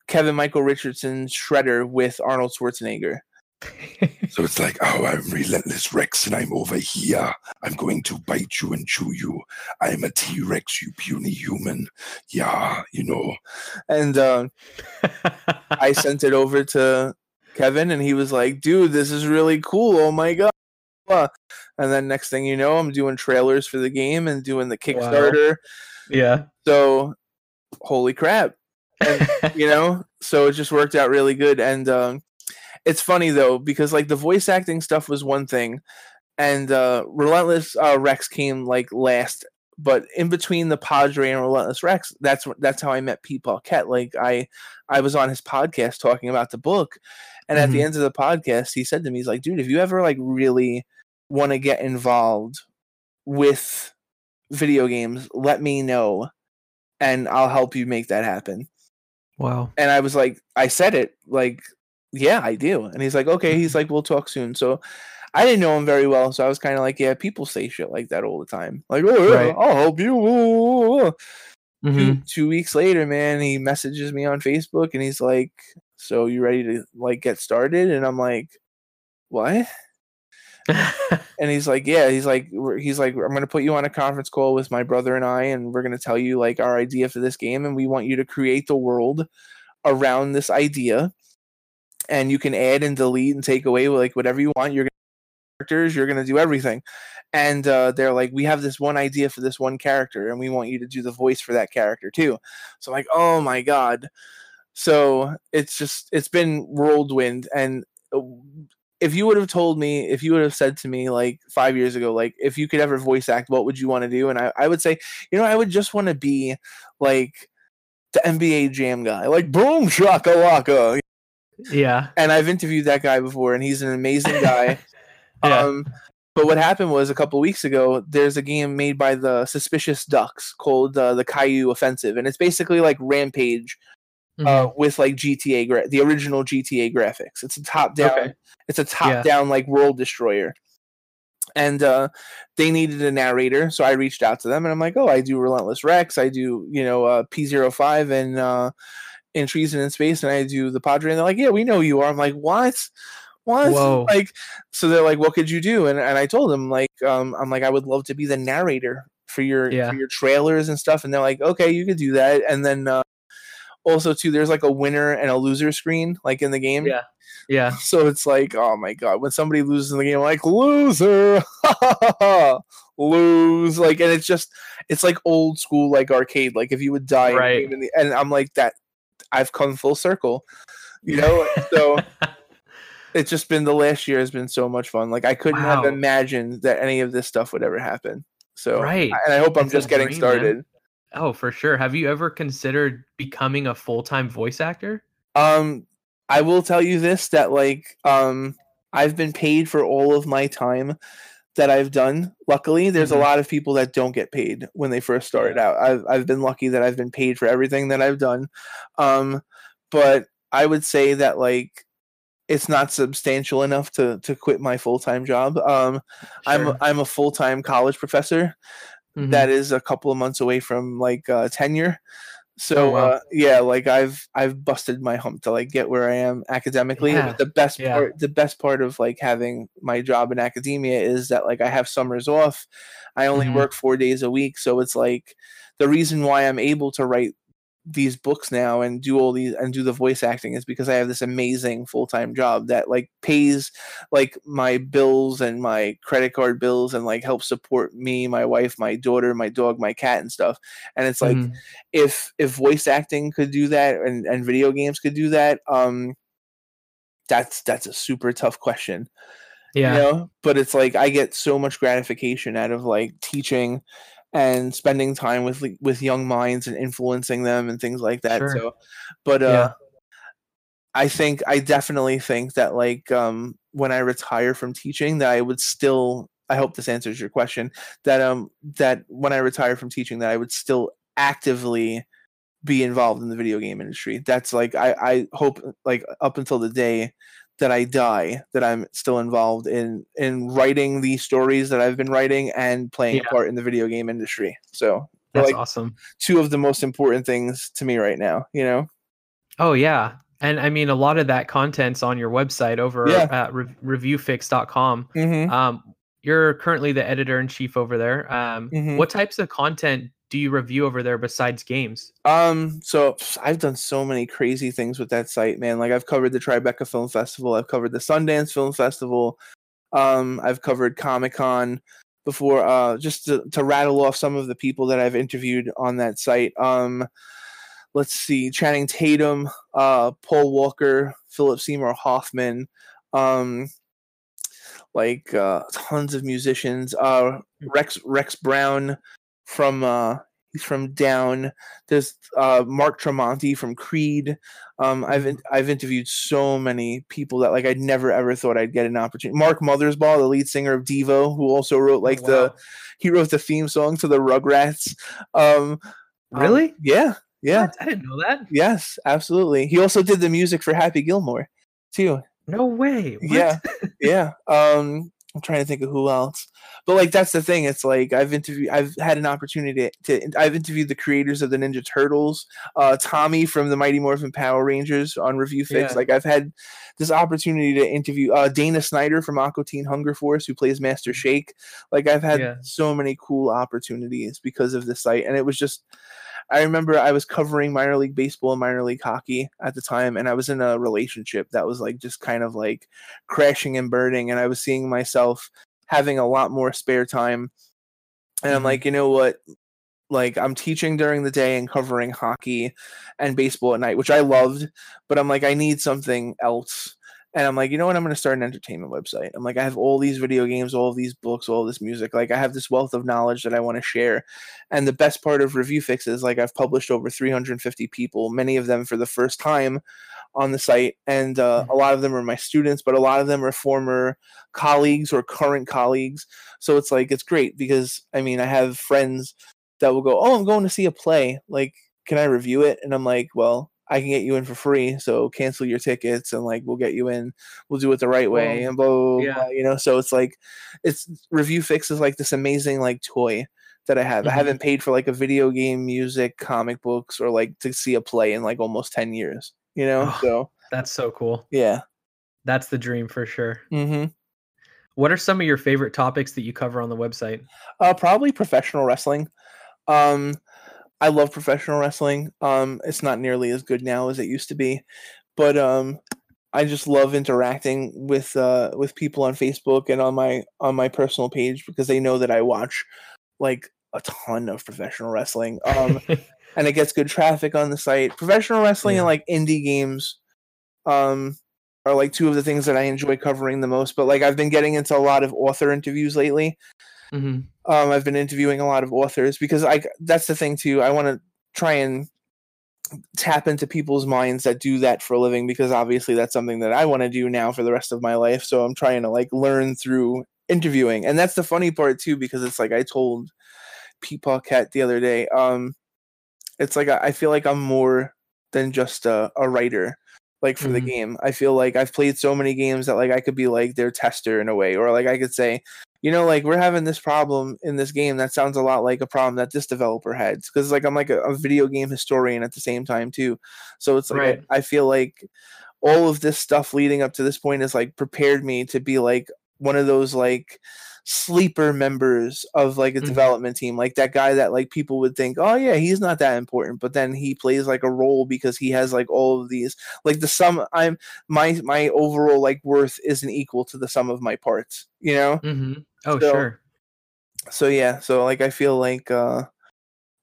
Kevin Michael Richardson's Shredder with Arnold Schwarzenegger. So it's like, oh, I'm relentless Rex, and I'm over here. I'm going to bite you and chew you. I'm a T Rex, you puny human. Yeah, you know. And uh, I sent it over to Kevin, and he was like, "Dude, this is really cool. Oh my god!" And then next thing you know, I'm doing trailers for the game and doing the Kickstarter. Yeah. So, holy crap! And, you know, so it just worked out really good. And um, it's funny though because like the voice acting stuff was one thing, and uh, Relentless uh, Rex came like last. But in between the Padre and Relentless Rex, that's that's how I met Pete Paquette. Like I, I was on his podcast talking about the book, and at the Mhm. end of the podcast, he said to me, "He's like, dude, if you ever like really want to get involved with video games, let me know, and I'll help you make that happen." Wow. And I was like, I said it like, yeah, I do. And he's like, okay. He's like, we'll talk soon. So I didn't know him very well, so I was kind of like, yeah, people say shit like that all the time. Like, oh, yeah, Right. I'll help you. Two, Mhm. two weeks later, man, he messages me on Facebook and he's like, so you ready to like get started? And I'm like, what? And he's like, yeah. He's like, he's like, I'm gonna put you on a conference call with my brother and I, and we're gonna tell you like our idea for this game, and we want you to create the world around this idea, and you can add and delete and take away like whatever you want. You're gonna characters. You're gonna do everything. And uh, they're like, we have this one idea for this one character, and we want you to do the voice for that character too. So I'm like, oh my god. So it's just it's been whirlwind, and uh, if you would have told me, if you would have said to me like five years ago, like if you could ever voice act, what would you want to do? And I, I would say, you know, I would just want to be like the NBA Jam guy, like boom shaka shakalaka. yeah. And I've interviewed that guy before, and he's an amazing guy. Yeah. Um, but what happened was a couple weeks ago, there's a game made by the Suspicious Ducks called uh, the Kaiju Offensive, and it's basically like Rampage Mhm. uh, with like GTA, gra- the original GTA graphics. It's a top down, Okay. it's a top down like world destroyer. And uh, they needed a narrator, so I reached out to them, and I'm like, "Oh, I do Relentless Rex, I do you know uh, P05 and uh, in Treason in Space, and I do the Padre." And they're like, "Yeah, we know you are." I'm like, "What? What?" Whoa. Like, so they're like, "What could you do?" And and I told them like, um, I'm like, I would love to be the narrator for your Yeah. for your trailers and stuff. And they're like, "Okay, you could do that." And then uh, also too, there's like a winner and a loser screen like in the game. Yeah. Yeah. So it's like, oh my god, when somebody loses in the game, I'm like loser, lose, like, and it's just, it's like old school, like arcade. Like if you would die, Right. in the- and I'm like that. I've come full circle, you know. so it's just been the last year has been so much fun. Like I couldn't have imagined that any of this stuff would ever happen. So Right. and I hope I'm It's just getting dream, man. Oh, for sure. Have you ever considered becoming a full time voice actor? Um, I will tell you this that like um I've been paid for all of my time that I've done. Luckily, there's Mhm. a lot of people that don't get paid when they first started out. I've I've been lucky that I've been paid for everything that I've done. Um, but I would say that like it's not substantial enough to to quit my full time job. Um, I'm I'm a full time college professor Mhm. that is a couple of months away from like uh, tenure. So Oh, wow. uh, yeah, like I've I've busted my hump to like get where I am academically. Yeah, But the best yeah. part, the best part of like having my job in academia is that like I have summers off. I only Mhm. work four days a week, so it's like the reason why I'm able to write these books now and do all these and do the voice acting is because I have this amazing full time job that like pays like my bills and my credit card bills and like helps support me, my wife, my daughter, my dog, my cat and stuff. And it's like Mhm. if if voice acting could do that and, and video games could do that, um that's that's a super tough question. yeah. You know? But it's like I get so much gratification out of like teaching and spending time with with young minds and influencing them and things like that. Sure. So but uh Yeah. I think I definitely think that like um when I retire from teaching that I would still I hope this answers your question that um that when I retire from teaching that I would still actively be involved in the video game industry. That's like I I hope like up until the day that I die that I'm still involved in in writing the stories that I've been writing and playing Yeah. a part in the video game industry. So That's like awesome. two of the most important things to me right now. You know. Oh yeah. And I mean a lot of that content's on your website over Yeah. at re- reviewfix.com. Mm-hmm. Um you're currently the editor in chief over there. Um Mhm. what types of content do you review over there besides games? Um, so I've done so many crazy things with that site, man. Like I've covered the Tribeca Film Festival, I've covered the Sundance Film Festival, um, I've covered Comic Con before. Uh, just to, to rattle off some of the people that I've interviewed on that site. Um, let's see, Channing Tatum, uh, Paul Walker, Philip Seymour Hoffman, um, like uh, tons of musicians. Uh, Rex Rex Brown from uh, he's from Down. There's uh, Mark Tremonti from Creed. Um, I've in, I've interviewed so many people that like I'd never ever thought I'd get an opportunity. Mark Mothersbaugh, the lead singer of Devo, who also wrote like the he wrote the theme song to the Rugrats. Um, um, Really? yeah, yeah, What? I didn't know that. yes, absolutely. He also did the music for Happy Gilmore, too. No way. What? Yeah, yeah. Um, I'm trying to think of who else, but like that's the thing. It's like I've interviewed, I've had an opportunity to, to I've interviewed the creators of the Ninja Turtles, uh, Tommy from the Mighty Morphin Power Rangers on Review Fix. Yeah. Like I've had this opportunity to interview uh, Dana Snyder from Aqua Teen Hunger Force, who plays Master Shake. Like I've had Yeah. so many cool opportunities because of the site, and it was just. I remember I was covering minor league baseball and minor league hockey at the time, and I was in a relationship that was like just kind of like crashing and burning, and I was seeing myself having a lot more spare time. And I'm Mhm. like, you know what? Like, I'm teaching during the day and covering hockey and baseball at night, which I loved, but I'm like, I need something else. And I'm like, you know what? I'm going to start an entertainment website. I'm like, I have all these video games, all these books, all this music. Like, I have this wealth of knowledge that I want to share. And the best part of Review Fix is like, I've published over 350 people, many of them for the first time on the site. And uh, a lot of them are my students, but a lot of them are former colleagues or current colleagues. So it's like, it's great because I mean, I have friends that will go, Oh, I'm going to see a play. Like, can I review it? And I'm like, Well, I can get you in for free. So cancel your tickets and like we'll get you in. We'll do it the right way and blah, blah, yeah. blah, you know. So it's like it's review fix is like this amazing like toy that I have. Mhm. I haven't paid for like a video game, music, comic books, or like to see a play in like almost ten years. You know, Oh. so That's so cool. yeah. That's the dream for sure. Mm-hmm. What are some of your favorite topics that you cover on the website? Uh, probably professional wrestling. Um, I love professional wrestling. Um, it's not nearly as good now as it used to be, but um, I just love interacting with uh with people on Facebook and on my on my personal page because they know that I watch like a ton of professional wrestling. Um, and it gets good traffic on the site. Professional wrestling Yeah. and like indie games um are like two of the things that I enjoy covering the most. But like I've been getting into a lot of author interviews lately. Mhm. Um I've been interviewing a lot of authors because I that's the thing too. I want to try and tap into people's minds that do that for a living because obviously that's something that I want to do now for the rest of my life. So I'm trying to like learn through interviewing. And that's the funny part too because it's like I told Pete Paquette the other day um it's like I, I feel like I'm more than just a, a writer like for the Mhm. game. I feel like I've played so many games that like I could be like their tester in a way or like I could say you know like we're having this problem in this game that sounds a lot like a problem that this developer had because like i'm like a, a video game historian at the same time too so it's like I- Right. I, feel like all of this stuff leading up to this point has like prepared me to be like one of those like sleeper members of like a Mhm. development team like that guy that like people would think oh yeah he's not that important but then he plays like a role because he has like all of these like the sum i'm my my overall like worth isn't equal to the sum of my parts you know Mhm. Oh, So- sure. so yeah so like i feel like uh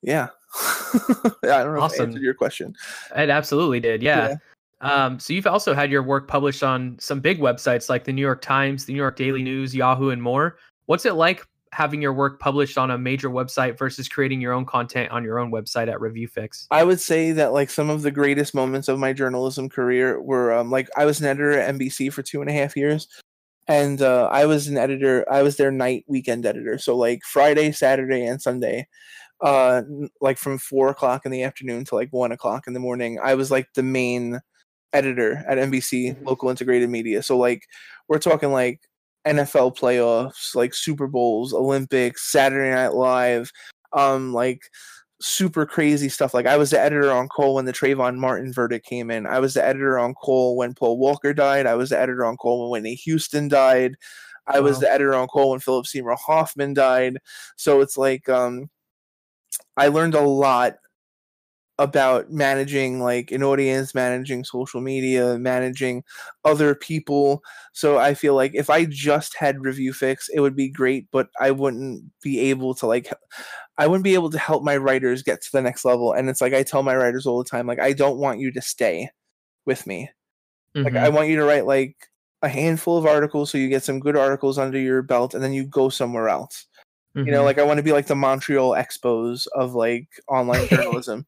yeah i don't know if I Awesome. answered your question It absolutely did. Yeah. Um, so you've also had your work published on some big websites like the New York Times, the New York Daily News, Yahoo, and more. What's it like having your work published on a major website versus creating your own content on your own website at ReviewFix? i would say that like some of the greatest moments of my journalism career were um like i was an editor at nbc for two and a half years and uh, i was an editor i was their night weekend editor so like friday saturday and sunday uh like from four o'clock in the afternoon to like one o'clock in the morning i was like the main editor at nbc Mhm. local integrated media so like we're talking like nfl playoffs like super bowls olympics saturday night live um like super crazy stuff. Like I was the editor on Cole when the Trayvon Martin verdict came in. I was the editor on Cole when Paul Walker died. I was the editor on Cole when Whitney Houston died. I was the editor on Cole when Philip Seymour Hoffman died. So it's like um I learned a lot about managing like an audience, managing social media, managing other people. So I feel like if I just had review fix, it would be great, but I wouldn't be able to like I wouldn't be able to help my writers get to the next level. And it's like I tell my writers all the time, like I don't want you to stay with me. Like Mhm. I want you to write like a handful of articles so you get some good articles under your belt and then you go somewhere else. You know, Mhm. like I want to be like the Montreal Expos of like online journalism.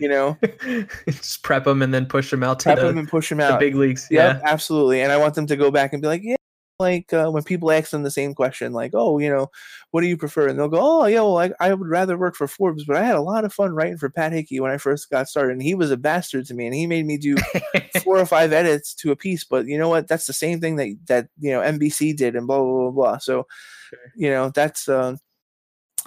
you know, just prep them and then push them out to prep the, them and push them out the big leagues. Yep, Yeah. absolutely. And I want them to go back and be like, yeah, like uh, when people ask them the same question, like, oh, you know, what do you prefer? And they'll go, oh, yeah, well, I, I would rather work for Forbes, but I had a lot of fun writing for Pat Hickey when I first got started. And he was a bastard to me, and he made me do four or five edits to a piece. But you know what? That's the same thing that that you know NBC did, and blah blah blah blah. So, Sure. you know, that's. Uh,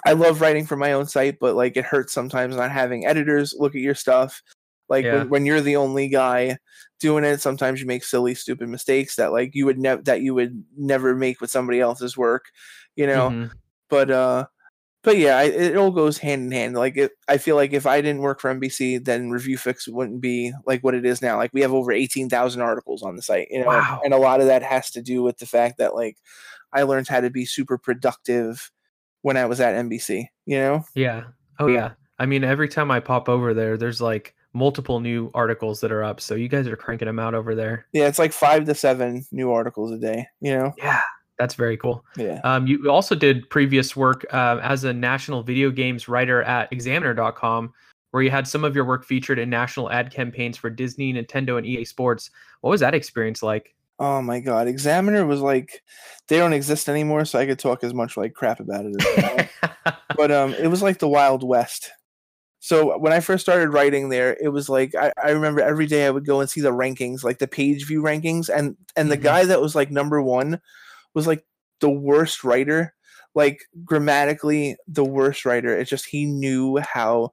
I love writing for my own site, but like it hurts sometimes not having editors look at your stuff. Like Yeah. when, when you're the only guy doing it, sometimes you make silly, stupid mistakes that like you would never that you would never make with somebody else's work, you know. Mhm. But uh, but yeah, I, it all goes hand in hand. Like it, I feel like if I didn't work for NBC, then Review Fix wouldn't be like what it is now. Like we have over eighteen thousand articles on the site, you know, Wow. and a lot of that has to do with the fact that like I learned how to be super productive when I was at NBC. You know, Yeah. Oh yeah. I mean, every time I pop over there, there's like multiple new articles that are up. So you guys are cranking them out over there. yeah, it's like five to seven new articles a day. You know, Yeah. That's very cool. yeah, Um, you also did previous work uh, as a national video games writer at Examiner.com, where you had some of your work featured in national ad campaigns for Disney, Nintendo, and EA Sports. What was that experience like? Oh my god, Examiner was like they don't exist anymore, so I could talk as much like crap about it but um it was like the wild west so when i first started writing there it was like I, I remember every day i would go and see the rankings like the page view rankings and and the Mhm. guy that was like number one was like the worst writer like grammatically the worst writer it's just he knew how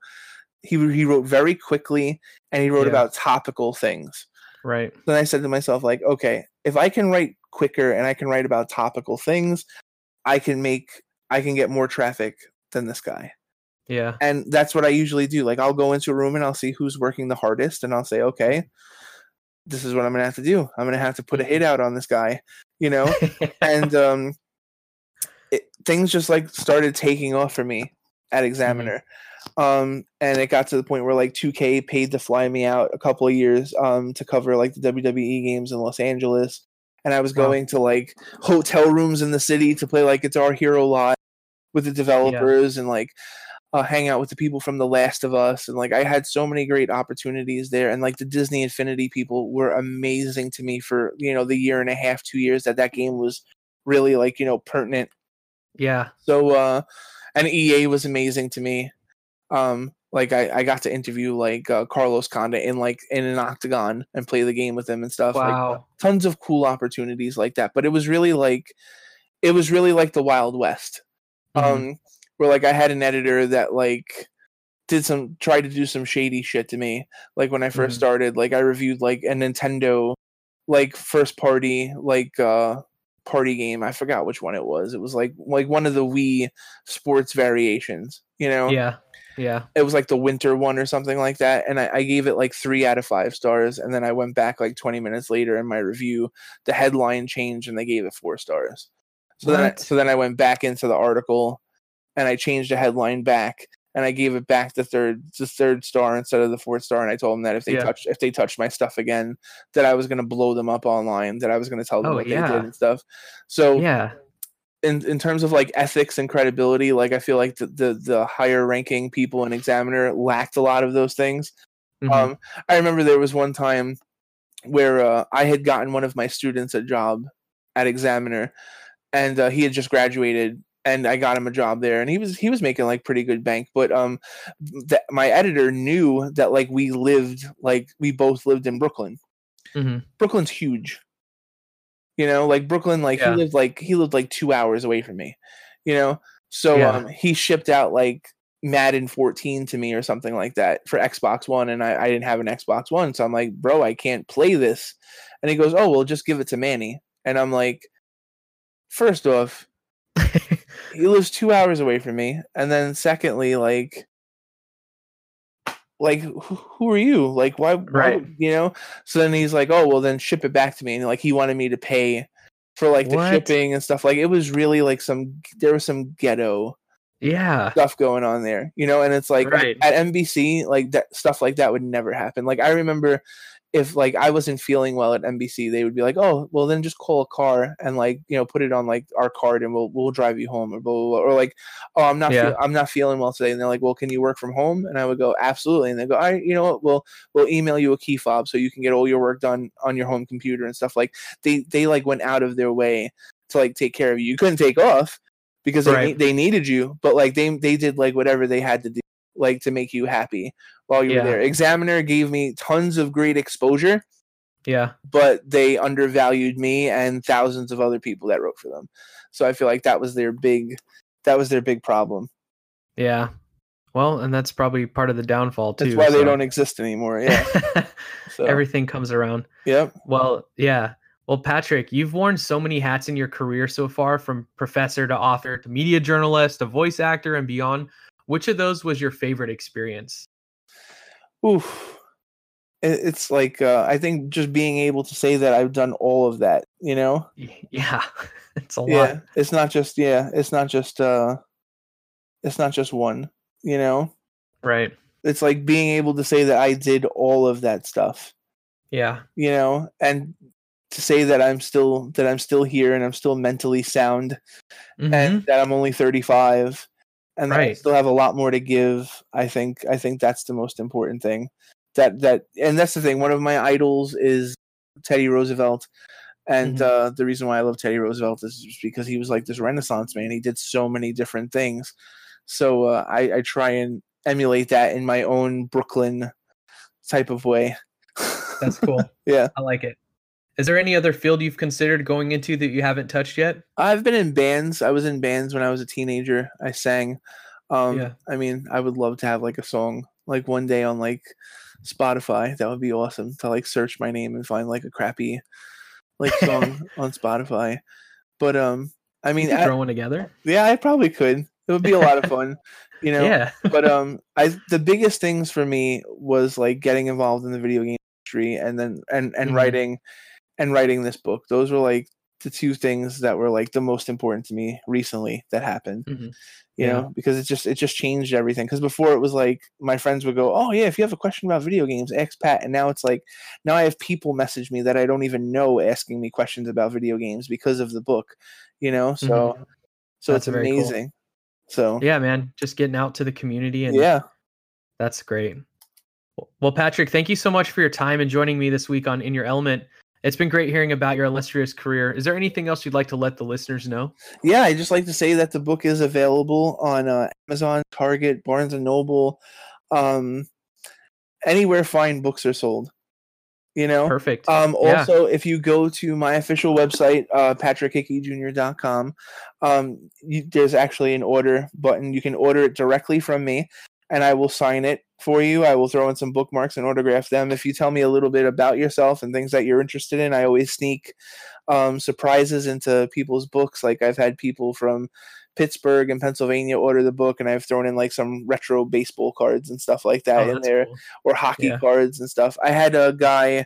he, he wrote very quickly and he wrote Yeah. about topical things right. then I said to myself, like, okay, if I can write quicker and I can write about topical things, I can make I can get more traffic than this guy. Yeah. And that's what I usually do. Like I'll go into a room and I'll see who's working the hardest and I'll say, okay, this is what I'm gonna have to do. I'm gonna have to put a hit out on this guy, you know? and um it, things just like started taking off for me at Examiner. Um, and it got to the point where like 2K paid to fly me out a couple of years um to cover like the WWE games in Los Angeles. And I was Wow. going to like hotel rooms in the city to play like Guitar Hero Live with the developers and like uh, hang out with the people from The Last of Us. And like I had so many great opportunities there. And like the Disney Infinity people were amazing to me for, you know, the year and a half, two years that that game was really like, you know, pertinent yeah. so uh and EA was amazing to me. Um like I, I got to interview like uh, Carlos Condit in like in an octagon and play the game with him and stuff. Like Wow. tons of cool opportunities like that. But it was really like it was really like the Wild West. Mhm. Um where like I had an editor that like did some tried to do some shady shit to me. Like when I 1st Mhm. started, like I reviewed like a Nintendo like first party like uh party game. I forgot which one it was. It was like like one of the Wii sports variations, you know? yeah. Yeah. It was like the winter one or something like that. And I, I gave it like three out of five stars. And then I went back like 20 minutes later in my review, the headline changed and they gave it four stars. So then I, so then I went back into the article and I changed the headline back and I gave it back the third the third star instead of the fourth star and I told them that if they Yeah. touched if they touched my stuff again that I was going to blow them up online that I was going to tell them Oh, what they did and stuff. So Yeah. In in terms of like ethics and credibility, like I feel like the the, the higher ranking people in Examiner lacked a lot of those things. Mhm. Um, I remember there was one time where uh, I had gotten one of my students a job at Examiner, and uh, he had just graduated, and I got him a job there, and he was he was making like pretty good bank. But um, that my editor knew that like we lived like we both lived in Brooklyn. Mhm. Brooklyn's huge. You know, like Brooklyn, like Yeah. he lived like he lived like two hours away from me. You know, so Yeah. um, he shipped out like Madden 14 to me or something like that for Xbox One, and I, I didn't have an Xbox One, so I'm like, bro, I can't play this. And he goes, oh well, just give it to Manny, and I'm like, first off, he lives two hours away from me, and then secondly, like, like who, are you? Like, why, why Right. would- you know? So then he's like, oh well, then ship it back to me, and like he wanted me to pay for like the What? shipping and stuff. Like it was really like some there was some ghetto yeah. stuff going on there, you know, and it's like Right. at NBC, like that stuff like that would never happen. Like I remember if like I wasn't feeling well at NBC, they would be like, "Oh, well then just call a car and like you know put it on like our card and we'll we'll drive you home," or blah, blah, blah. or like, "Oh, I'm not Yeah. feel- I'm not feeling well today," and they're like, "Well, can you work from home?" And I would go, "Absolutely," and they go, "All right, you know what? We'll we'll email you a key fob so you can get all your work done on your home computer and stuff." Like they they like went out of their way to like take care of you. You couldn't take off because they Right. ne- they needed you, but like they they did like whatever they had to do like to make you happy while you Yeah. were there. Examiner gave me tons of great exposure, Yeah. but they undervalued me and thousands of other people that wrote for them. So I feel like that was their big that was their big problem. Yeah. Well, and that's probably part of the downfall too. That's why they don't exist anymore. Yeah. So Everything comes around. yep. Well, yeah. Well, Patrick, you've worn so many hats in your career so far from professor to author to media journalist to voice actor and beyond. Which of those was your favorite experience? Oof. It's like uh, I think just being able to say that I've done all of that, you know? Yeah. it's a lot. yeah it's not just yeah it's not just uh it's not just one you know Right. it's like being able to say that i did all of that stuff Yeah. you know and to say that i'm still that i'm still here and i'm still mentally sound Mhm. and that i'm only 35 and that i still have a lot more to give i think i think that's the most important thing that that and that's the thing one of my idols is teddy roosevelt and Mhm. uh, the reason why I love Teddy Roosevelt is just because he was like this Renaissance man. He did so many different things. So uh, I, I try and emulate that in my own Brooklyn type of way. That's cool. yeah. I like it. Is there any other field you've considered going into that you haven't touched yet? I've been in bands. I was in bands when I was a teenager. I sang. Um, Yeah. I mean, I would love to have like a song like one day on like Spotify. That would be awesome to like search my name and find like a crappy like song on Spotify. But um, I mean, I- throw one together. Yeah, I probably could. It would be a lot of fun, you know. Yeah. But um, I the biggest things for me was like getting involved in the video game industry and then and and Mhm. writing and writing this book. Those were like the two things that were like the most important to me recently that happened. Mhm. You Yeah. know, because it just it just changed everything. Because before it was like my friends would go, "Oh yeah, if you have a question about video games, ask Pat." And now it's like now I have people message me that I don't even know asking me questions about video games because of the book. You know, so Mhm. so That's it's very cool. amazing. So Yeah, man. Just getting out to the community and yeah. That's great. Well, Patrick, thank you so much for your time and joining me this week on In Your Element. It's been great hearing about your illustrious career. Is there anything else you'd like to let the listeners know? yeah i just like to say that the book is available on uh, amazon target barnes and noble um anywhere fine books are sold you know Perfect. um Yeah. also if you go to my official website uh patrickhickeyjr.com um you, there's actually an order button you can order it directly from me and i will sign it for you i will throw in some bookmarks and autograph them if you tell me a little bit about yourself and things that you're interested in i always sneak um, surprises into people's books like i've had people from pittsburgh and pennsylvania order the book and i've thrown in like some retro baseball cards and stuff like that Oh, in there cool. or hockey Yeah. cards and stuff. I had a guy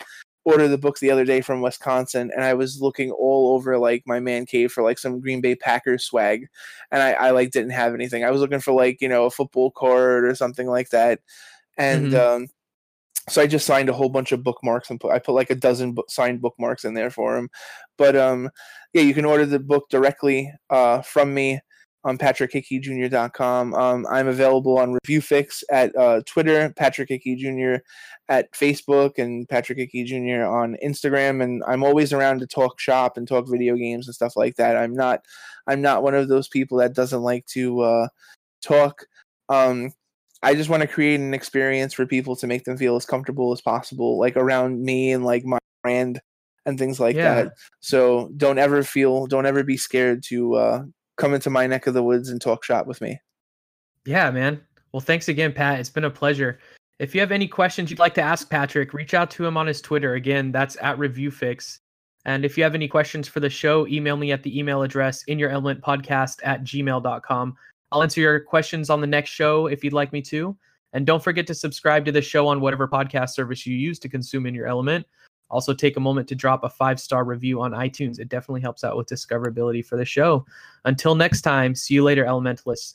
order the book the other day from Wisconsin, and I was looking all over like my man cave for like some Green Bay Packers swag, and I, I like didn't have anything. I was looking for like you know a football card or something like that, and Mhm. um, so I just signed a whole bunch of bookmarks and put I put like a dozen book, signed bookmarks in there for him. But um, yeah, you can order the book directly uh, from me on patrickhickeyjr.com. Um, I'm available on ReviewFix at uh, Twitter, Patrick Hickey Jr. at Facebook, and Patrick Hickey Jr. on Instagram. And I'm always around to talk shop and talk video games and stuff like that. I'm not, I'm not one of those people that doesn't like to uh, talk. Um, I just want to create an experience for people to make them feel as comfortable as possible, like around me and like my brand and things like Yeah. that. So don't ever feel, don't ever be scared to uh, come into my neck of the woods and talk shop with me. Yeah, man. Well, thanks again, Pat. It's been a pleasure. If you have any questions you'd like to ask Patrick, reach out to him on his Twitter. Again, that's at ReviewFix. And if you have any questions for the show, email me at the email address in your element podcast at gmail.com. I'll answer your questions on the next show if you'd like me to. And don't forget to subscribe to the show on whatever podcast service you use to consume in your element. Also, take a moment to drop a five star review on iTunes. It definitely helps out with discoverability for the show. Until next time, see you later, Elementalists.